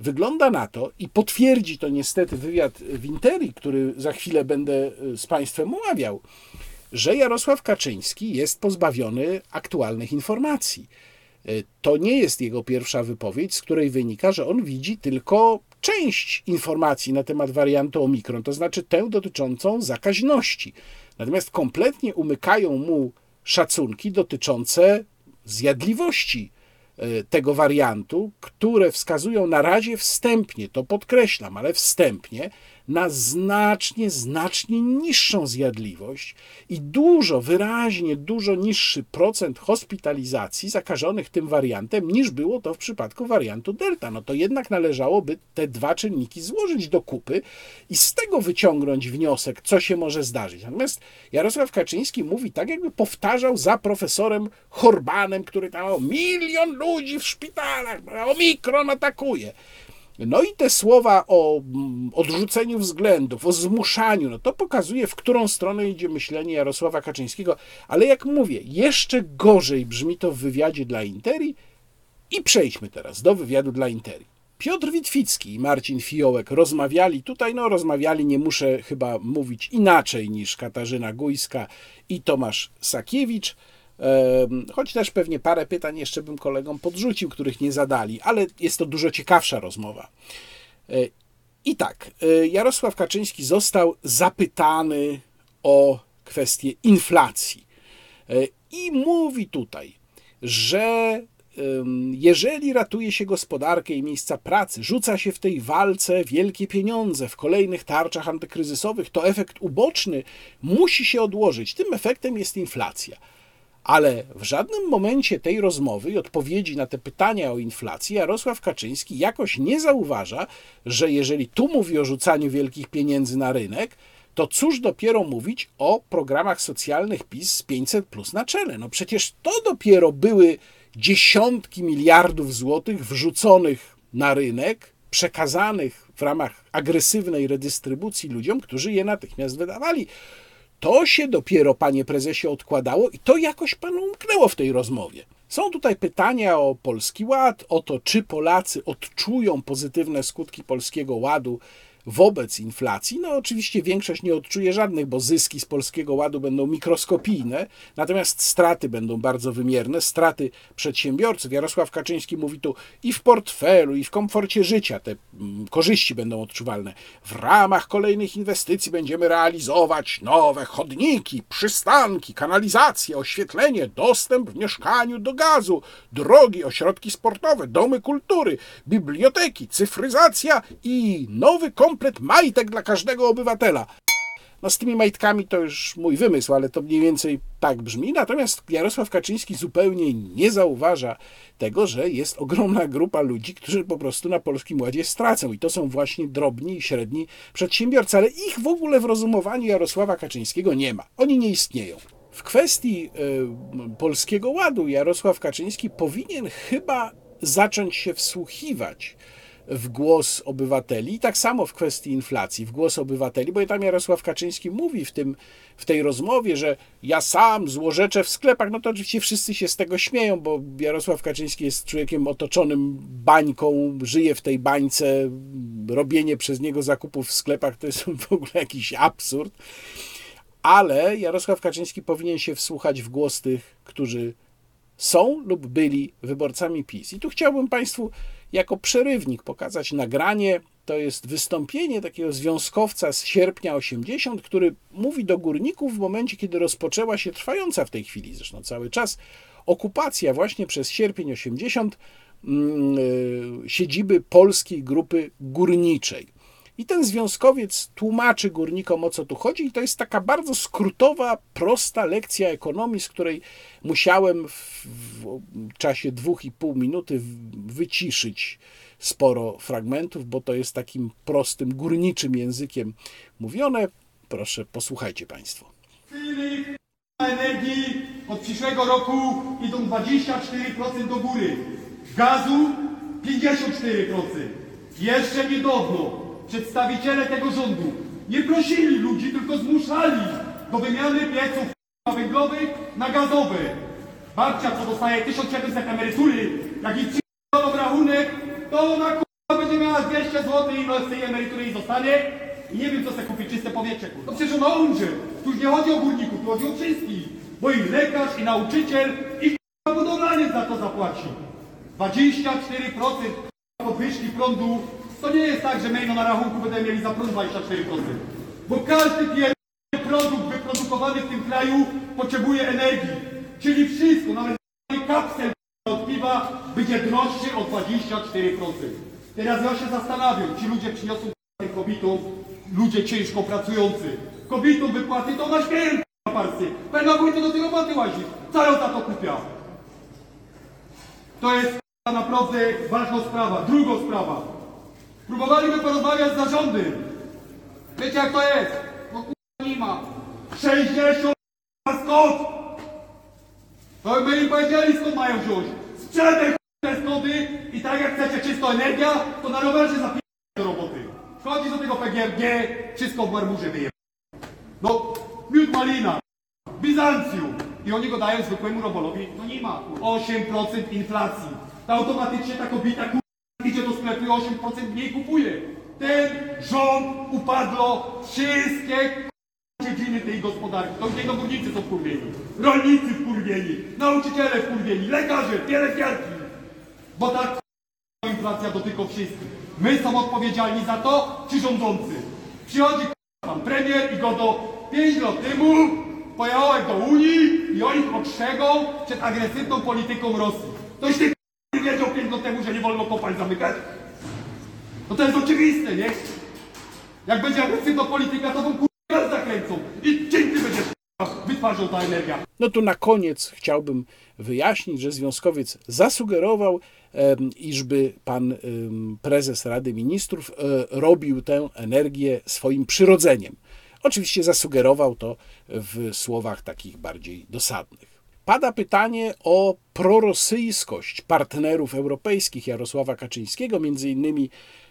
Wygląda na to i potwierdzi to niestety wywiad w Interi, który za chwilę będę e, z Państwem omawiał, że Jarosław Kaczyński jest pozbawiony aktualnych informacji. E, to nie jest jego pierwsza wypowiedź, z której wynika, że on widzi tylko część informacji na temat wariantu Omikron, to znaczy tę dotyczącą zakaźności. Natomiast kompletnie umykają mu szacunki dotyczące zjadliwości e, tego wariantu, które wskazują na razie wstępnie, to podkreślam, ale wstępnie, na znacznie, znacznie niższą zjadliwość i dużo, wyraźnie dużo niższy procent hospitalizacji zakażonych tym wariantem, niż było to w przypadku wariantu Delta. No to jednak należałoby te dwa czynniki złożyć do kupy i z tego wyciągnąć wniosek, co się może zdarzyć. Natomiast Jarosław Kaczyński mówi tak, jakby powtarzał za profesorem Horbanem, który tam o milion ludzi w szpitalach, omikron atakuje. No i te słowa o mm, odrzuceniu względów, o zmuszaniu, no to pokazuje, w którą stronę idzie myślenie Jarosława Kaczyńskiego. Ale jak mówię, jeszcze gorzej brzmi to w wywiadzie dla Interi. I przejdźmy teraz do wywiadu dla Interi. Piotr Witwicki i Marcin Fiołek rozmawiali, tutaj no rozmawiali, nie muszę chyba mówić inaczej niż Katarzyna Gujska i Tomasz Sakiewicz. Choć też pewnie parę pytań jeszcze bym kolegom podrzucił, których nie zadali, ale jest to dużo ciekawsza rozmowa. E, I tak, e, Jarosław Kaczyński został zapytany o kwestię inflacji. E, I mówi tutaj, że jeżeli ratuje się gospodarkę i miejsca pracy, rzuca się w tej walce wielkie pieniądze w kolejnych tarczach antykryzysowych, to efekt uboczny musi się odłożyć. Tym efektem jest inflacja. Ale w żadnym momencie tej rozmowy i odpowiedzi na te pytania o inflacji Jarosław Kaczyński jakoś nie zauważa, że jeżeli tu mówi o rzucaniu wielkich pieniędzy na rynek, to cóż dopiero mówić o programach socjalnych PiS z 500 plus na czele. No przecież to dopiero były dziesiątki miliardów złotych wrzuconych na rynek, przekazanych w ramach agresywnej redystrybucji ludziom, którzy je natychmiast wydawali. To się dopiero, panie prezesie, odkładało i to jakoś panu umknęło w tej rozmowie. Są tutaj pytania o Polski Ład, o to, czy Polacy odczują pozytywne skutki Polskiego Ładu wobec inflacji, no oczywiście większość nie odczuje żadnych, bo zyski z Polskiego Ładu będą mikroskopijne, natomiast straty będą bardzo wymierne, straty przedsiębiorców. Jarosław Kaczyński mówi tu i w portfelu, i w komforcie życia te mm, korzyści będą odczuwalne. W ramach kolejnych inwestycji będziemy realizować nowe chodniki, przystanki, kanalizację, oświetlenie, dostęp w mieszkaniu do gazu, drogi, ośrodki sportowe, domy kultury, biblioteki, cyfryzacja i nowy komfort komplet majtek dla każdego obywatela. No z tymi majtkami to już mój wymysł, ale to mniej więcej tak brzmi. Natomiast Jarosław Kaczyński zupełnie nie zauważa tego, że jest ogromna grupa ludzi, którzy po prostu na Polskim Ładzie stracą. I to są właśnie drobni i średni przedsiębiorcy, ale ich w ogóle w rozumowaniu Jarosława Kaczyńskiego nie ma. Oni nie istnieją. W kwestii y, Polskiego Ładu Jarosław Kaczyński powinien chyba zacząć się wsłuchiwać w głos obywateli. I tak samo w kwestii inflacji, w głos obywateli, bo tam Jarosław Kaczyński mówi w, tym, w tej rozmowie, że ja sam złożeczę w sklepach, no to oczywiście wszyscy się z tego śmieją, bo Jarosław Kaczyński jest człowiekiem otoczonym bańką, żyje w tej bańce, robienie przez niego zakupów w sklepach to jest w ogóle jakiś absurd. Ale Jarosław Kaczyński powinien się wsłuchać w głos tych, którzy są lub byli wyborcami PiS. I tu chciałbym Państwu jako przerywnik pokazać nagranie. To jest wystąpienie takiego związkowca z sierpnia 80, który mówi do górników w momencie, kiedy rozpoczęła się trwająca w tej chwili, zresztą cały czas, okupacja właśnie przez sierpień 80 mm, e, siedziby polskiej grupy górniczej. I ten związkowiec tłumaczy górnikom o co tu chodzi, i to jest taka bardzo skrótowa, prosta lekcja ekonomii, z której musiałem w, w czasie dwóch i pół minuty wyciszyć sporo fragmentów, bo to jest takim prostym, górniczym językiem mówione. Proszę, posłuchajcie Państwo. Energii od przyszłego roku idą 24% do góry. Gazu 54%. Jeszcze niedawno przedstawiciele tego rządu nie prosili ludzi, tylko zmuszali do wymiany pieców węglowych na gazowe. Babcia, co dostaje 1700 emerytury, jak jej przyjdą rachunek, to ona k***a będzie miała 200 zł i z tej emerytury jej zostanie i nie wiem, co sobie kupić, czyste powietrze. Kurwa. No przecież ona umrze. Tu nie chodzi o górników, tu chodzi o wszystkich. Bo i lekarz, i nauczyciel, i budowlaniec za to zapłaci. 24% podwyżki prądu to nie jest tak, że my na rachunku będziemy mieli za prąd 24%. Bo każdy pierwszy produkt wyprodukowany w tym kraju potrzebuje energii. Czyli wszystko, nawet kapsel od piwa będzie droższy o 24%. Teraz ja się zastanawiam, ci ludzie przyniosą tym kobietom, ludzie ciężko pracujący. Kobietom wypłaty to śmierć na parsy. Będą to do tej roboty łazić. Co ją za to kupia? To jest naprawdę ważna sprawa. Druga sprawa. Próbowaliśmy porozmawiać z zarządem. Wiecie jak to jest? No k***a nie ma. 60 skąd? To my im powiedzieli skąd mają wziąć. Sprzedaj te skądy i tak jak chcecie czysto energia, to na rowerze zapijcie do roboty. Wchodzi do tego PGMG, wszystko w marmurze wyje. No, miód malina, Bizancjum. I oni go dają zwykłemu robolowi, no nie ma. 8% inflacji. To automatycznie ta kobieta idzie do sklepu i 8% mniej kupuje. Ten rząd upadło wszystkie dziedziny tej gospodarki. To nie górnicy są wkurwieni, rolnicy wkurwieni, nauczyciele wkurwieni, lekarze, pielęgniarki. Bo tak inflacja dotyka wszystkich. My są odpowiedzialni za to, czy rządzący. Przychodzi pan premier i go do 5 lat temu pojechał do Unii i oni ostrzegą przed agresywną polityką Rosji. Toś wiedział 5 lat temu, że nie wolno kopalń zamykać? No to jest oczywiste, nie? Jak będzie agresywna polityka, to wam kurwa zakręcą. I dzięki będzie wytwarzał ta energia. No tu na koniec chciałbym wyjaśnić, że związkowiec zasugerował, iżby pan prezes Rady Ministrów e, robił tę energię swoim przyrodzeniem. Oczywiście zasugerował to w słowach takich bardziej dosadnych pada pytanie o prorosyjskość partnerów europejskich Jarosława Kaczyńskiego, między innymi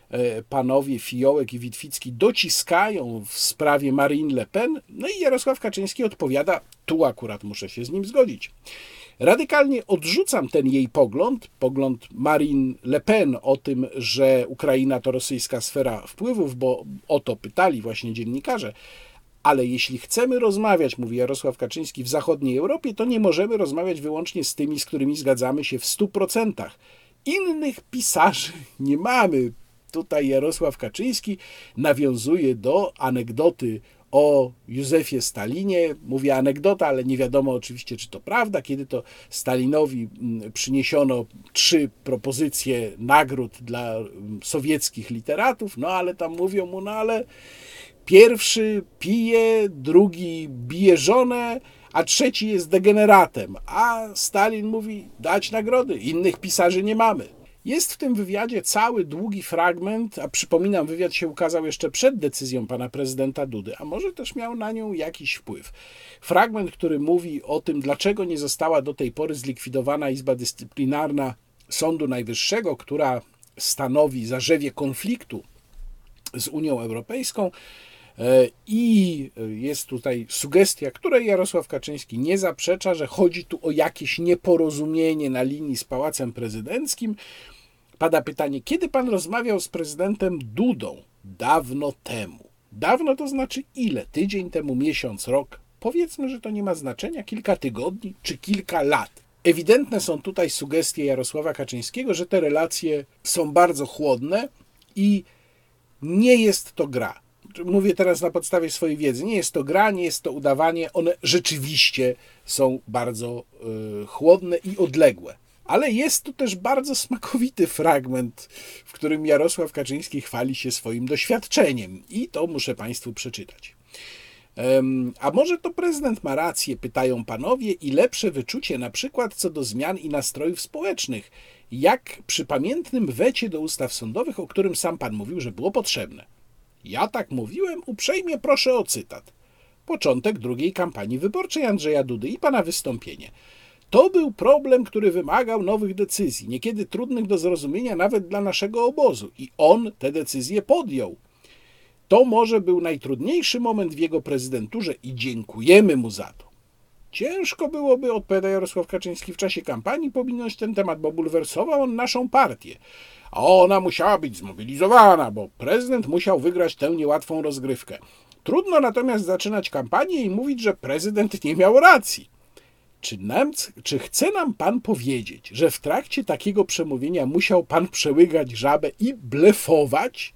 e, panowie Fiołek i Witwicki dociskają w sprawie Marine Le Pen, no i Jarosław Kaczyński odpowiada, tu akurat muszę się z nim zgodzić. Radykalnie odrzucam ten jej pogląd, pogląd Marine Le Pen o tym, że Ukraina to rosyjska sfera wpływów, bo o to pytali właśnie dziennikarze. Ale jeśli chcemy rozmawiać, mówi Jarosław Kaczyński, w zachodniej Europie, to nie możemy rozmawiać wyłącznie z tymi, z którymi zgadzamy się w 100%. Innych pisarzy nie mamy. Tutaj Jarosław Kaczyński nawiązuje do anegdoty o Józefie Stalinie. Mówię anegdota, ale nie wiadomo oczywiście, czy to prawda, kiedy to Stalinowi mm, przyniesiono trzy propozycje nagród dla mm, sowieckich literatów, no ale tam mówią mu, no ale pierwszy pije, drugi bije żonę, a trzeci jest degeneratem. A Stalin mówi, dać nagrody, innych pisarzy nie mamy. Jest w tym wywiadzie cały długi fragment, a przypominam, wywiad się ukazał jeszcze przed decyzją pana prezydenta Dudy, a może też miał na nią jakiś wpływ. Fragment, który mówi o tym, dlaczego nie została do tej pory zlikwidowana Izba Dyscyplinarna Sądu Najwyższego, która stanowi zarzewie konfliktu z Unią Europejską. E, I jest tutaj sugestia, której Jarosław Kaczyński nie zaprzecza, że chodzi tu o jakieś nieporozumienie na linii z Pałacem Prezydenckim. Pada pytanie, kiedy pan rozmawiał z prezydentem Dudą? Dawno temu. Dawno to znaczy ile? Tydzień temu, miesiąc, rok? Powiedzmy, że to nie ma znaczenia, kilka tygodni czy kilka lat. Ewidentne są tutaj sugestie Jarosława Kaczyńskiego, że te relacje są bardzo chłodne i nie jest to gra. Mówię teraz na podstawie swojej wiedzy. Nie jest to gra, nie jest to udawanie. One rzeczywiście są bardzo y, chłodne i odległe. Ale jest tu też bardzo smakowity fragment, w którym Jarosław Kaczyński chwali się swoim doświadczeniem. I to muszę Państwu przeczytać. A może to prezydent ma rację, pytają panowie, i lepsze wyczucie na przykład co do zmian i nastrojów społecznych, jak przy pamiętnym wecie do ustaw sądowych, o którym sam pan mówił, że było potrzebne. Ja tak mówiłem, uprzejmie proszę o cytat. Początek drugiej kampanii wyborczej Andrzeja Dudy i pana wystąpienie. To był problem, który wymagał nowych decyzji, niekiedy trudnych do zrozumienia nawet dla naszego obozu, i on te decyzje podjął. To może był najtrudniejszy moment w jego prezydenturze i dziękujemy mu za to. Ciężko byłoby, odpowiada Jarosław Kaczyński, w czasie kampanii pominąć ten temat, bo bulwersował on naszą partię. A ona musiała być zmobilizowana, bo prezydent musiał wygrać tę niełatwą rozgrywkę. Trudno natomiast zaczynać kampanię i mówić, że prezydent nie miał racji. Czy, nam, czy chce nam pan powiedzieć, że w trakcie takiego przemówienia musiał pan przełygać żabę i blefować?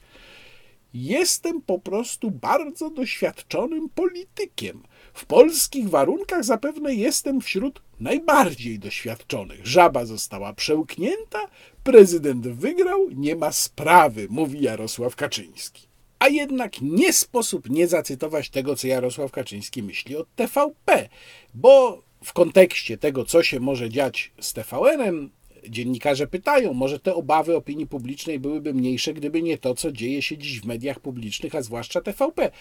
Jestem po prostu bardzo doświadczonym politykiem. W polskich warunkach zapewne jestem wśród najbardziej doświadczonych. Żaba została przełknięta, prezydent wygrał, nie ma sprawy, mówi Jarosław Kaczyński. A jednak nie sposób nie zacytować tego, co Jarosław Kaczyński myśli o TVP, bo w kontekście tego, co się może dziać z TVN-em, dziennikarze pytają, może te obawy opinii publicznej byłyby mniejsze, gdyby nie to, co dzieje się dziś w mediach publicznych, a zwłaszcza TVP.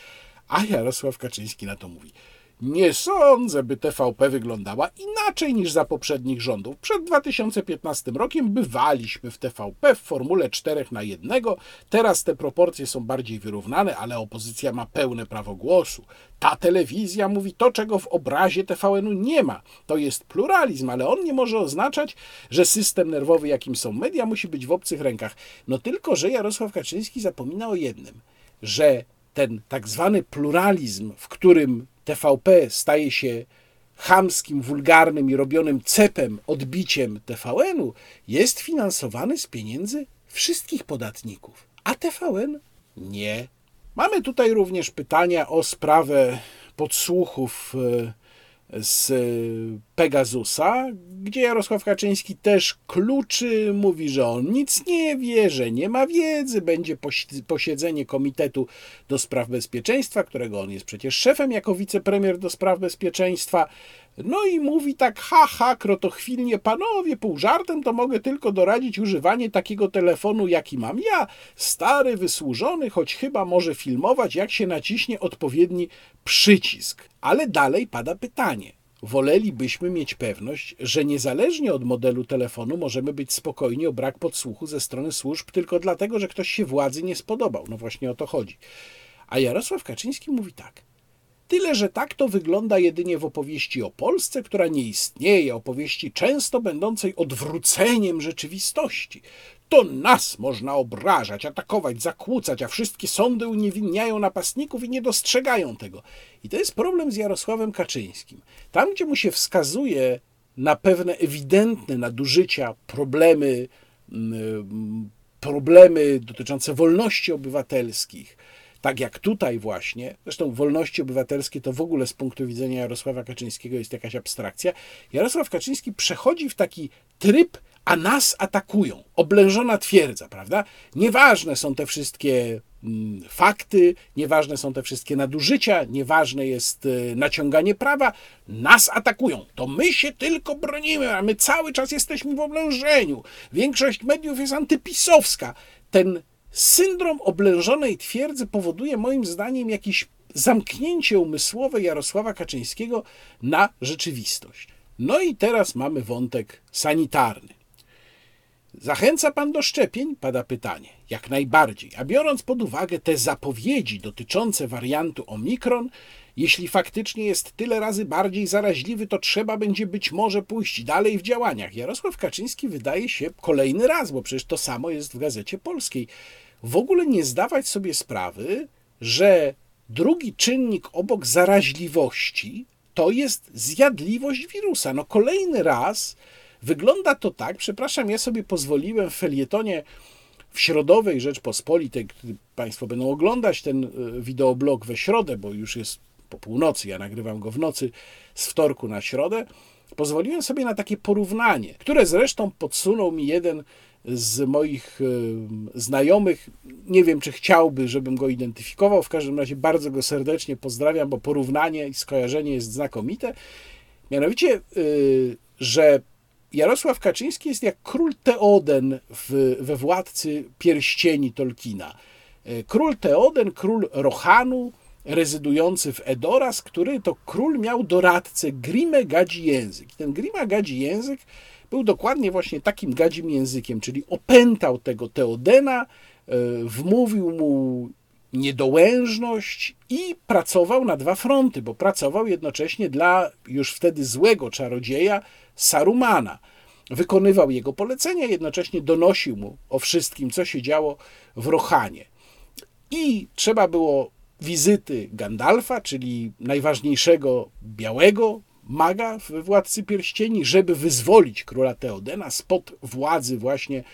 A Jarosław Kaczyński na to mówi: nie sądzę, by TVP wyglądała inaczej niż za poprzednich rządów. Przed 2015 rokiem bywaliśmy w TVP w formule 4 na 1. Teraz te proporcje są bardziej wyrównane, ale opozycja ma pełne prawo głosu. Ta telewizja mówi to, czego w obrazie TVN-u nie ma. To jest pluralizm, ale on nie może oznaczać, że system nerwowy, jakim są media, musi być w obcych rękach. No tylko, że Jarosław Kaczyński zapomina o jednym, że ten tak zwany pluralizm, w którym TVP staje się chamskim, wulgarnym i robionym cepem, odbiciem TVN-u, jest finansowany z pieniędzy wszystkich podatników, a TVN nie. Mamy tutaj również pytania o sprawę podsłuchów e, z Pegasusa, gdzie Jarosław Kaczyński też kluczy, mówi, że on nic nie wie, że nie ma wiedzy, będzie posiedzenie Komitetu do Spraw Bezpieczeństwa, którego on jest przecież szefem jako wicepremier do spraw bezpieczeństwa. No i mówi tak, ha, ha, krotochwilnie, panowie, pół żartem to mogę tylko doradzić używanie takiego telefonu, jaki mam ja, stary, wysłużony, choć chyba może filmować, jak się naciśnie odpowiedni przycisk. Ale dalej pada pytanie wolelibyśmy mieć pewność, że niezależnie od modelu telefonu możemy być spokojni o brak podsłuchu ze strony służb tylko dlatego, że ktoś się władzy nie spodobał. No właśnie o to chodzi. A Jarosław Kaczyński mówi tak. Tyle, że tak to wygląda jedynie w opowieści o Polsce, która nie istnieje, opowieści często będącej odwróceniem rzeczywistości. To nas można obrażać, atakować, zakłócać, a wszystkie sądy uniewinniają napastników i nie dostrzegają tego. I to jest problem z Jarosławem Kaczyńskim. Tam, gdzie mu się wskazuje na pewne ewidentne nadużycia, problemy, mm, problemy dotyczące wolności obywatelskich, tak jak tutaj właśnie, zresztą wolności obywatelskie to w ogóle z punktu widzenia Jarosława Kaczyńskiego jest jakaś abstrakcja, Jarosław Kaczyński przechodzi w taki tryb, a nas atakują. Oblężona twierdza, prawda? Nieważne są te wszystkie mm, fakty, nieważne są te wszystkie nadużycia, nieważne jest y, naciąganie prawa, nas atakują. To my się tylko bronimy, a my cały czas jesteśmy w oblężeniu. Większość mediów jest antypisowska. Ten Syndrom oblężonej twierdzy powoduje moim zdaniem jakieś zamknięcie umysłowe Jarosława Kaczyńskiego na rzeczywistość. No i teraz mamy wątek sanitarny. Zachęca pan do szczepień? Pada pytanie. Jak najbardziej. A biorąc pod uwagę te zapowiedzi dotyczące wariantu Omikron, jeśli faktycznie jest tyle razy bardziej zaraźliwy, to trzeba będzie być może pójść dalej w działaniach. Jarosław Kaczyński wydaje się kolejny raz, bo przecież to samo jest w gazecie polskiej, w ogóle nie zdawać sobie sprawy, że drugi czynnik obok zaraźliwości to jest zjadliwość wirusa. No kolejny raz wygląda to tak, przepraszam, ja sobie pozwoliłem w felietonie w środowej Rzeczpospolitej, który Państwo będą oglądać ten e, wideoblog we środę, bo już jest po północy, ja nagrywam go w nocy z wtorku na środę, pozwoliłem sobie na takie porównanie, które zresztą podsunął mi jeden z moich e, znajomych. Nie wiem, czy chciałby, żebym go identyfikował. W każdym razie bardzo go serdecznie pozdrawiam, bo porównanie i skojarzenie jest znakomite. Mianowicie, e, że Jarosław Kaczyński jest jak król Teoden w, we Władcy Pierścieni Tolkiena. E, król Teoden, król Rohanu, rezydujący w Edoras, który to król miał doradcę Grimę Gadzi Język. Ten Grima Gadzi Język był dokładnie właśnie takim gadzim językiem, czyli opętał tego Teodena, e, wmówił mu niedołężność i pracował na dwa fronty, bo pracował jednocześnie dla już wtedy złego czarodzieja Sarumana. Wykonywał jego polecenia, jednocześnie donosił mu o wszystkim, co się działo w Rohanie. I trzeba było wizyty Gandalfa, czyli najważniejszego białego maga w Władcy Pierścieni, żeby wyzwolić króla Teodena spod władzy właśnie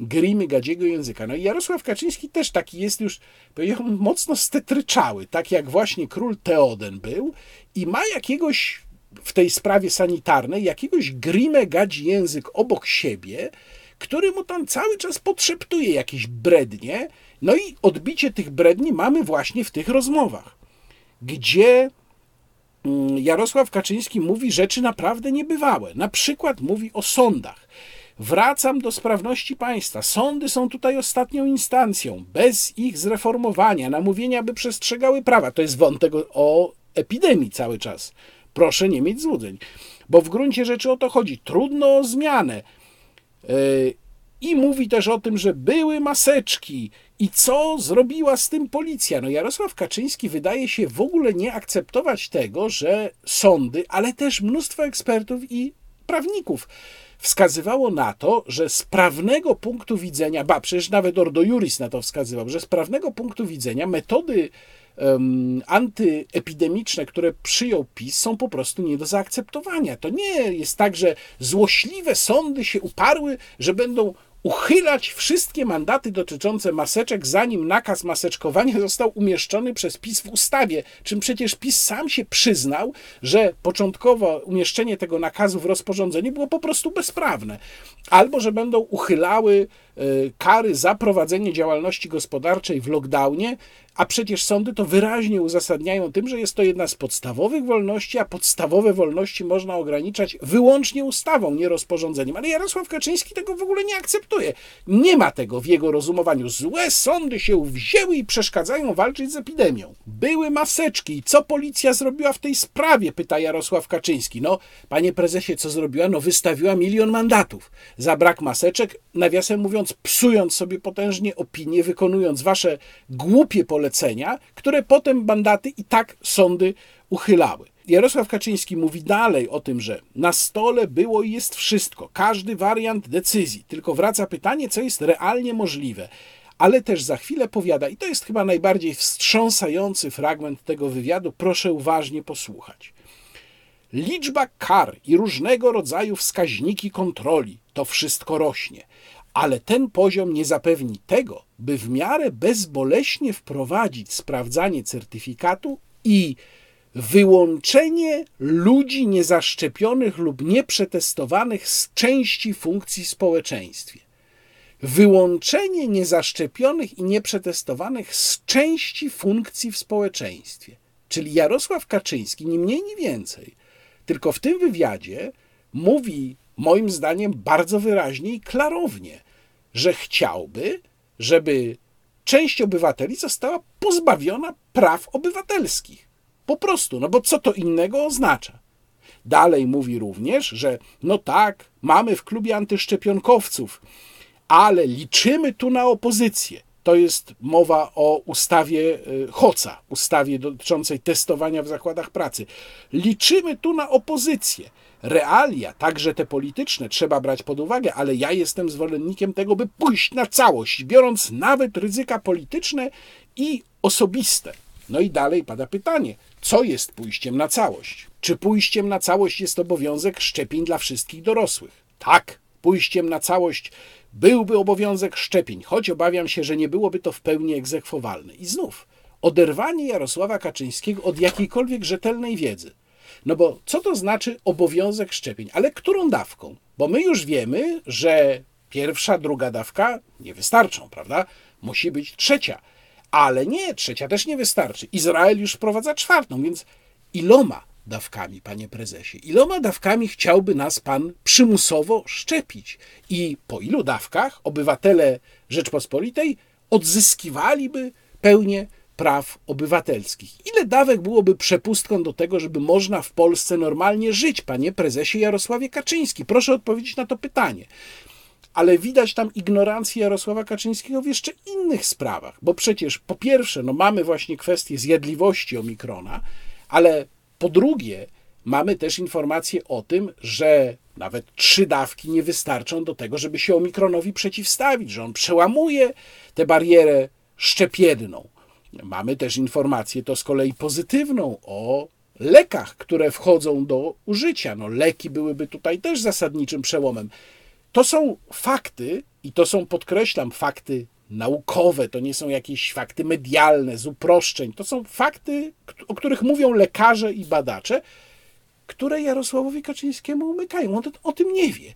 Grimy Gadziego Języka. No i Jarosław Kaczyński też taki jest już, powiedziałbym, mocno stetryczały, tak jak właśnie król Teoden był i ma jakiegoś w tej sprawie sanitarnej, jakiegoś Grimę Gadzi Język obok siebie, który mu tam cały czas podszeptuje jakieś brednie, no i odbicie tych bredni mamy właśnie w tych rozmowach, gdzie Mm, Jarosław Kaczyński mówi rzeczy naprawdę niebywałe. Na przykład mówi o sądach. Wracam do sprawności państwa. Sądy są tutaj ostatnią instancją. Bez ich zreformowania, namówienia, by przestrzegały prawa. To jest wątek o epidemii cały czas. Proszę nie mieć złudzeń, bo w gruncie rzeczy o to chodzi. Trudno o zmianę. Yy, I mówi też o tym, że były maseczki i co zrobiła z tym policja? No Jarosław Kaczyński wydaje się w ogóle nie akceptować tego, że sądy, ale też mnóstwo ekspertów i prawników wskazywało na to, że z prawnego punktu widzenia, ba, przecież nawet Ordo Juris na to wskazywał, że z prawnego punktu widzenia metody um, antyepidemiczne, które przyjął PiS, są po prostu nie do zaakceptowania. To nie jest tak, że złośliwe sądy się uparły, że będą uchylać wszystkie mandaty dotyczące maseczek, zanim nakaz maseczkowania został umieszczony przez PiS w ustawie, czym przecież PiS sam się przyznał, że początkowo umieszczenie tego nakazu w rozporządzeniu było po prostu bezprawne, albo że będą uchylały kary za prowadzenie działalności gospodarczej w lockdownie, a przecież sądy to wyraźnie uzasadniają tym, że jest to jedna z podstawowych wolności, a podstawowe wolności można ograniczać wyłącznie ustawą, nie rozporządzeniem. Ale Jarosław Kaczyński tego w ogóle nie akceptuje. Nie ma tego w jego rozumowaniu. Złe sądy się wzięły i przeszkadzają walczyć z epidemią. Były maseczki. Co policja zrobiła w tej sprawie? Pyta Jarosław Kaczyński. No, panie prezesie, co zrobiła? No, wystawiła milion mandatów za brak maseczek, nawiasem mówiąc, psując sobie potężnie opinię, wykonując wasze głupie polecenia, które potem mandaty i tak sądy uchylały. Jarosław Kaczyński mówi dalej o tym, że na stole było i jest wszystko, każdy wariant decyzji, tylko wraca pytanie, co jest realnie możliwe. Ale też za chwilę powiada, i to jest chyba najbardziej wstrząsający fragment tego wywiadu, proszę uważnie posłuchać. Liczba kar i różnego rodzaju wskaźniki kontroli to wszystko rośnie, ale ten poziom nie zapewni tego, by w miarę bezboleśnie wprowadzić sprawdzanie certyfikatu i wyłączenie ludzi niezaszczepionych lub nieprzetestowanych z części funkcji w społeczeństwie. Wyłączenie niezaszczepionych i nieprzetestowanych z części funkcji w społeczeństwie. Czyli Jarosław Kaczyński, ni mniej, ni więcej, tylko w tym wywiadzie mówi, moim zdaniem, bardzo wyraźnie i klarownie, że chciałby, żeby część obywateli została pozbawiona praw obywatelskich. Po prostu, no bo co to innego oznacza? Dalej mówi również, że no tak, mamy w klubie antyszczepionkowców, ale liczymy tu na opozycję. To jest mowa o ustawie y, Hoca, ustawie dotyczącej testowania w zakładach pracy. Liczymy tu na opozycję. Realia, także te polityczne, trzeba brać pod uwagę, ale ja jestem zwolennikiem tego, by pójść na całość, biorąc nawet ryzyka polityczne i osobiste. No i dalej pada pytanie, co jest pójściem na całość? Czy pójściem na całość jest obowiązek szczepień dla wszystkich dorosłych? Tak, pójściem na całość byłby obowiązek szczepień, choć obawiam się, że nie byłoby to w pełni egzekwowalne. I znów, oderwanie Jarosława Kaczyńskiego od jakiejkolwiek rzetelnej wiedzy. No bo co to znaczy obowiązek szczepień? Ale którą dawką? Bo my już wiemy, że pierwsza, druga dawka nie wystarczą, prawda? Musi być trzecia. Ale nie, trzecia też nie wystarczy. Izrael już wprowadza czwartą, więc iloma dawkami, panie prezesie? Iloma dawkami chciałby nas pan przymusowo szczepić? I po ilu dawkach obywatele Rzeczpospolitej odzyskiwaliby pełnię praw obywatelskich? Ile dawek byłoby przepustką do tego, żeby można w Polsce normalnie żyć, panie prezesie Jarosławie Kaczyński? Proszę odpowiedzieć na to pytanie ale widać tam ignorancję Jarosława Kaczyńskiego w jeszcze innych sprawach, bo przecież po pierwsze, no mamy właśnie kwestię zjadliwości omikrona, ale po drugie, mamy też informacje o tym, że nawet trzy dawki nie wystarczą do tego, żeby się omikronowi przeciwstawić, że on przełamuje tę barierę szczepienną. Mamy też informację, to z kolei pozytywną, o lekach, które wchodzą do użycia. No, leki byłyby tutaj też zasadniczym przełomem. To są fakty, i to są, podkreślam, fakty naukowe, to nie są jakieś fakty medialne z uproszczeń, to są fakty, o których mówią lekarze i badacze, które Jarosławowi Kaczyńskiemu umykają. On o tym nie wie.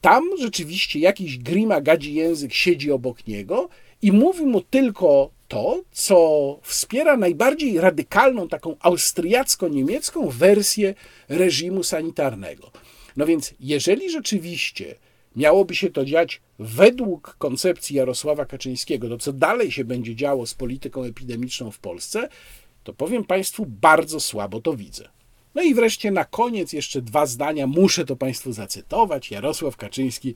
Tam rzeczywiście jakiś grima gadzi język siedzi obok niego i mówi mu tylko to, co wspiera najbardziej radykalną, taką austriacko-niemiecką wersję reżimu sanitarnego. No więc, jeżeli rzeczywiście miałoby się to dziać według koncepcji Jarosława Kaczyńskiego, to co dalej się będzie działo z polityką epidemiczną w Polsce, to powiem Państwu, bardzo słabo to widzę. No i wreszcie na koniec jeszcze dwa zdania, muszę to Państwu zacytować. Jarosław Kaczyński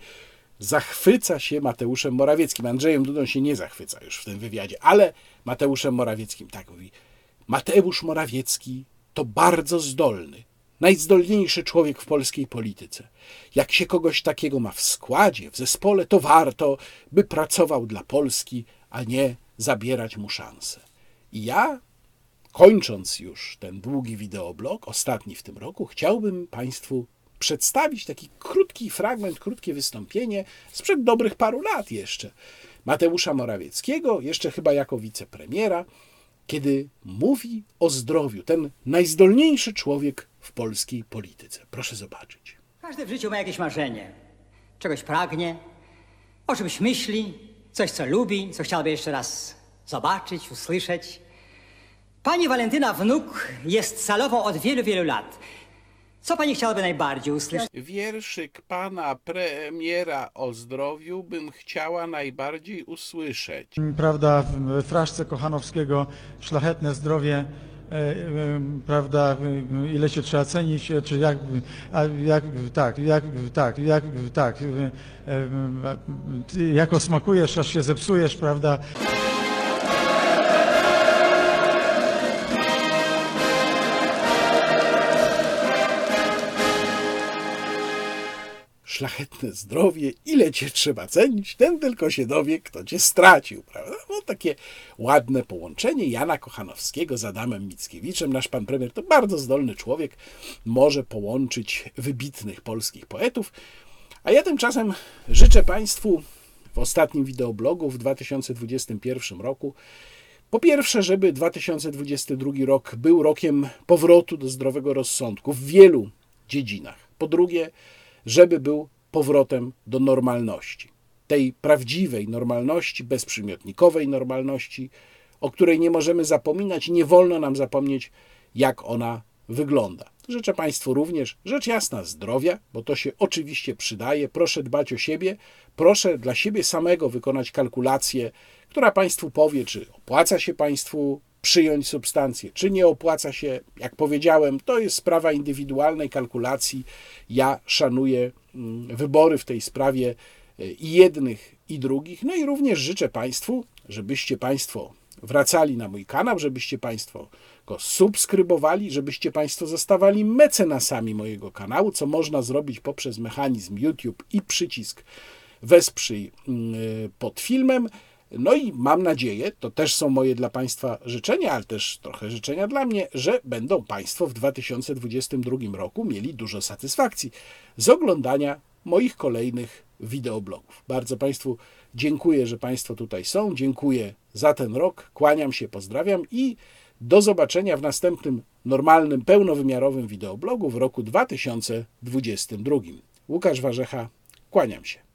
zachwyca się Mateuszem Morawieckim. Andrzejem Dudą się nie zachwyca już w tym wywiadzie, ale Mateuszem Morawieckim tak mówi. Mateusz Morawiecki to bardzo zdolny, najzdolniejszy człowiek w polskiej polityce. Jak się kogoś takiego ma w składzie, w zespole, to warto, by pracował dla Polski, a nie zabierać mu szansę. I ja, kończąc już ten długi wideoblog, ostatni w tym roku, chciałbym Państwu przedstawić taki krótki fragment, krótkie wystąpienie sprzed dobrych paru lat jeszcze Mateusza Morawieckiego, jeszcze chyba jako wicepremiera, kiedy mówi o zdrowiu, ten najzdolniejszy człowiek w polskiej polityce. Proszę zobaczyć. Każdy w życiu ma jakieś marzenie. Czegoś pragnie, o czymś myśli, coś co lubi, co chciałaby jeszcze raz zobaczyć, usłyszeć. Pani Walentyna Wnuk jest salową od wielu, wielu lat. Co pani chciałaby najbardziej usłyszeć? Wierszyk pana premiera o zdrowiu bym chciała najbardziej usłyszeć. prawda, w fraszce Kochanowskiego szlachetne zdrowie, prawda, e, ile się trzeba cenić, e, czy jak, jak, tak, jak, tak, jak, tak, e, e, jako smakujesz, aż się zepsujesz, prawda, Szlachetne zdrowie, ile cię trzeba cenić, ten tylko się dowie, kto cię stracił, prawda? No takie ładne połączenie Jana Kochanowskiego z Adamem Mickiewiczem. Nasz pan premier to bardzo zdolny człowiek, może połączyć wybitnych polskich poetów. A ja tymczasem życzę Państwu w ostatnim wideoblogu w 2021 roku po pierwsze, żeby 2022 rok był rokiem powrotu do zdrowego rozsądku w wielu dziedzinach. Po drugie, żeby był powrotem do normalności. Tej prawdziwej normalności, bezprzymiotnikowej normalności, o której nie możemy zapominać nie wolno nam zapomnieć, jak ona wygląda. Życzę Państwu również, rzecz jasna, zdrowia, bo to się oczywiście przydaje. Proszę dbać o siebie, proszę dla siebie samego wykonać kalkulację, która Państwu powie, czy opłaca się Państwu przyjąć substancję, czy nie opłaca się. Jak powiedziałem, to jest sprawa indywidualnej kalkulacji. Ja szanuję mm, wybory w tej sprawie y, i jednych, i drugich. No i również życzę Państwu, żebyście Państwo wracali na mój kanał, żebyście Państwo go subskrybowali, żebyście Państwo zostawali mecenasami mojego kanału, co można zrobić poprzez mechanizm YouTube i przycisk wesprzyj mm, pod filmem. No i mam nadzieję, to też są moje dla Państwa życzenia, ale też trochę życzenia dla mnie, że będą Państwo w 2022 roku mieli dużo satysfakcji z oglądania moich kolejnych wideoblogów. Bardzo Państwu dziękuję, że Państwo tutaj są. Dziękuję za ten rok. Kłaniam się, pozdrawiam i do zobaczenia w następnym normalnym, pełnowymiarowym wideoblogu w roku 2022. Łukasz Warzecha, kłaniam się.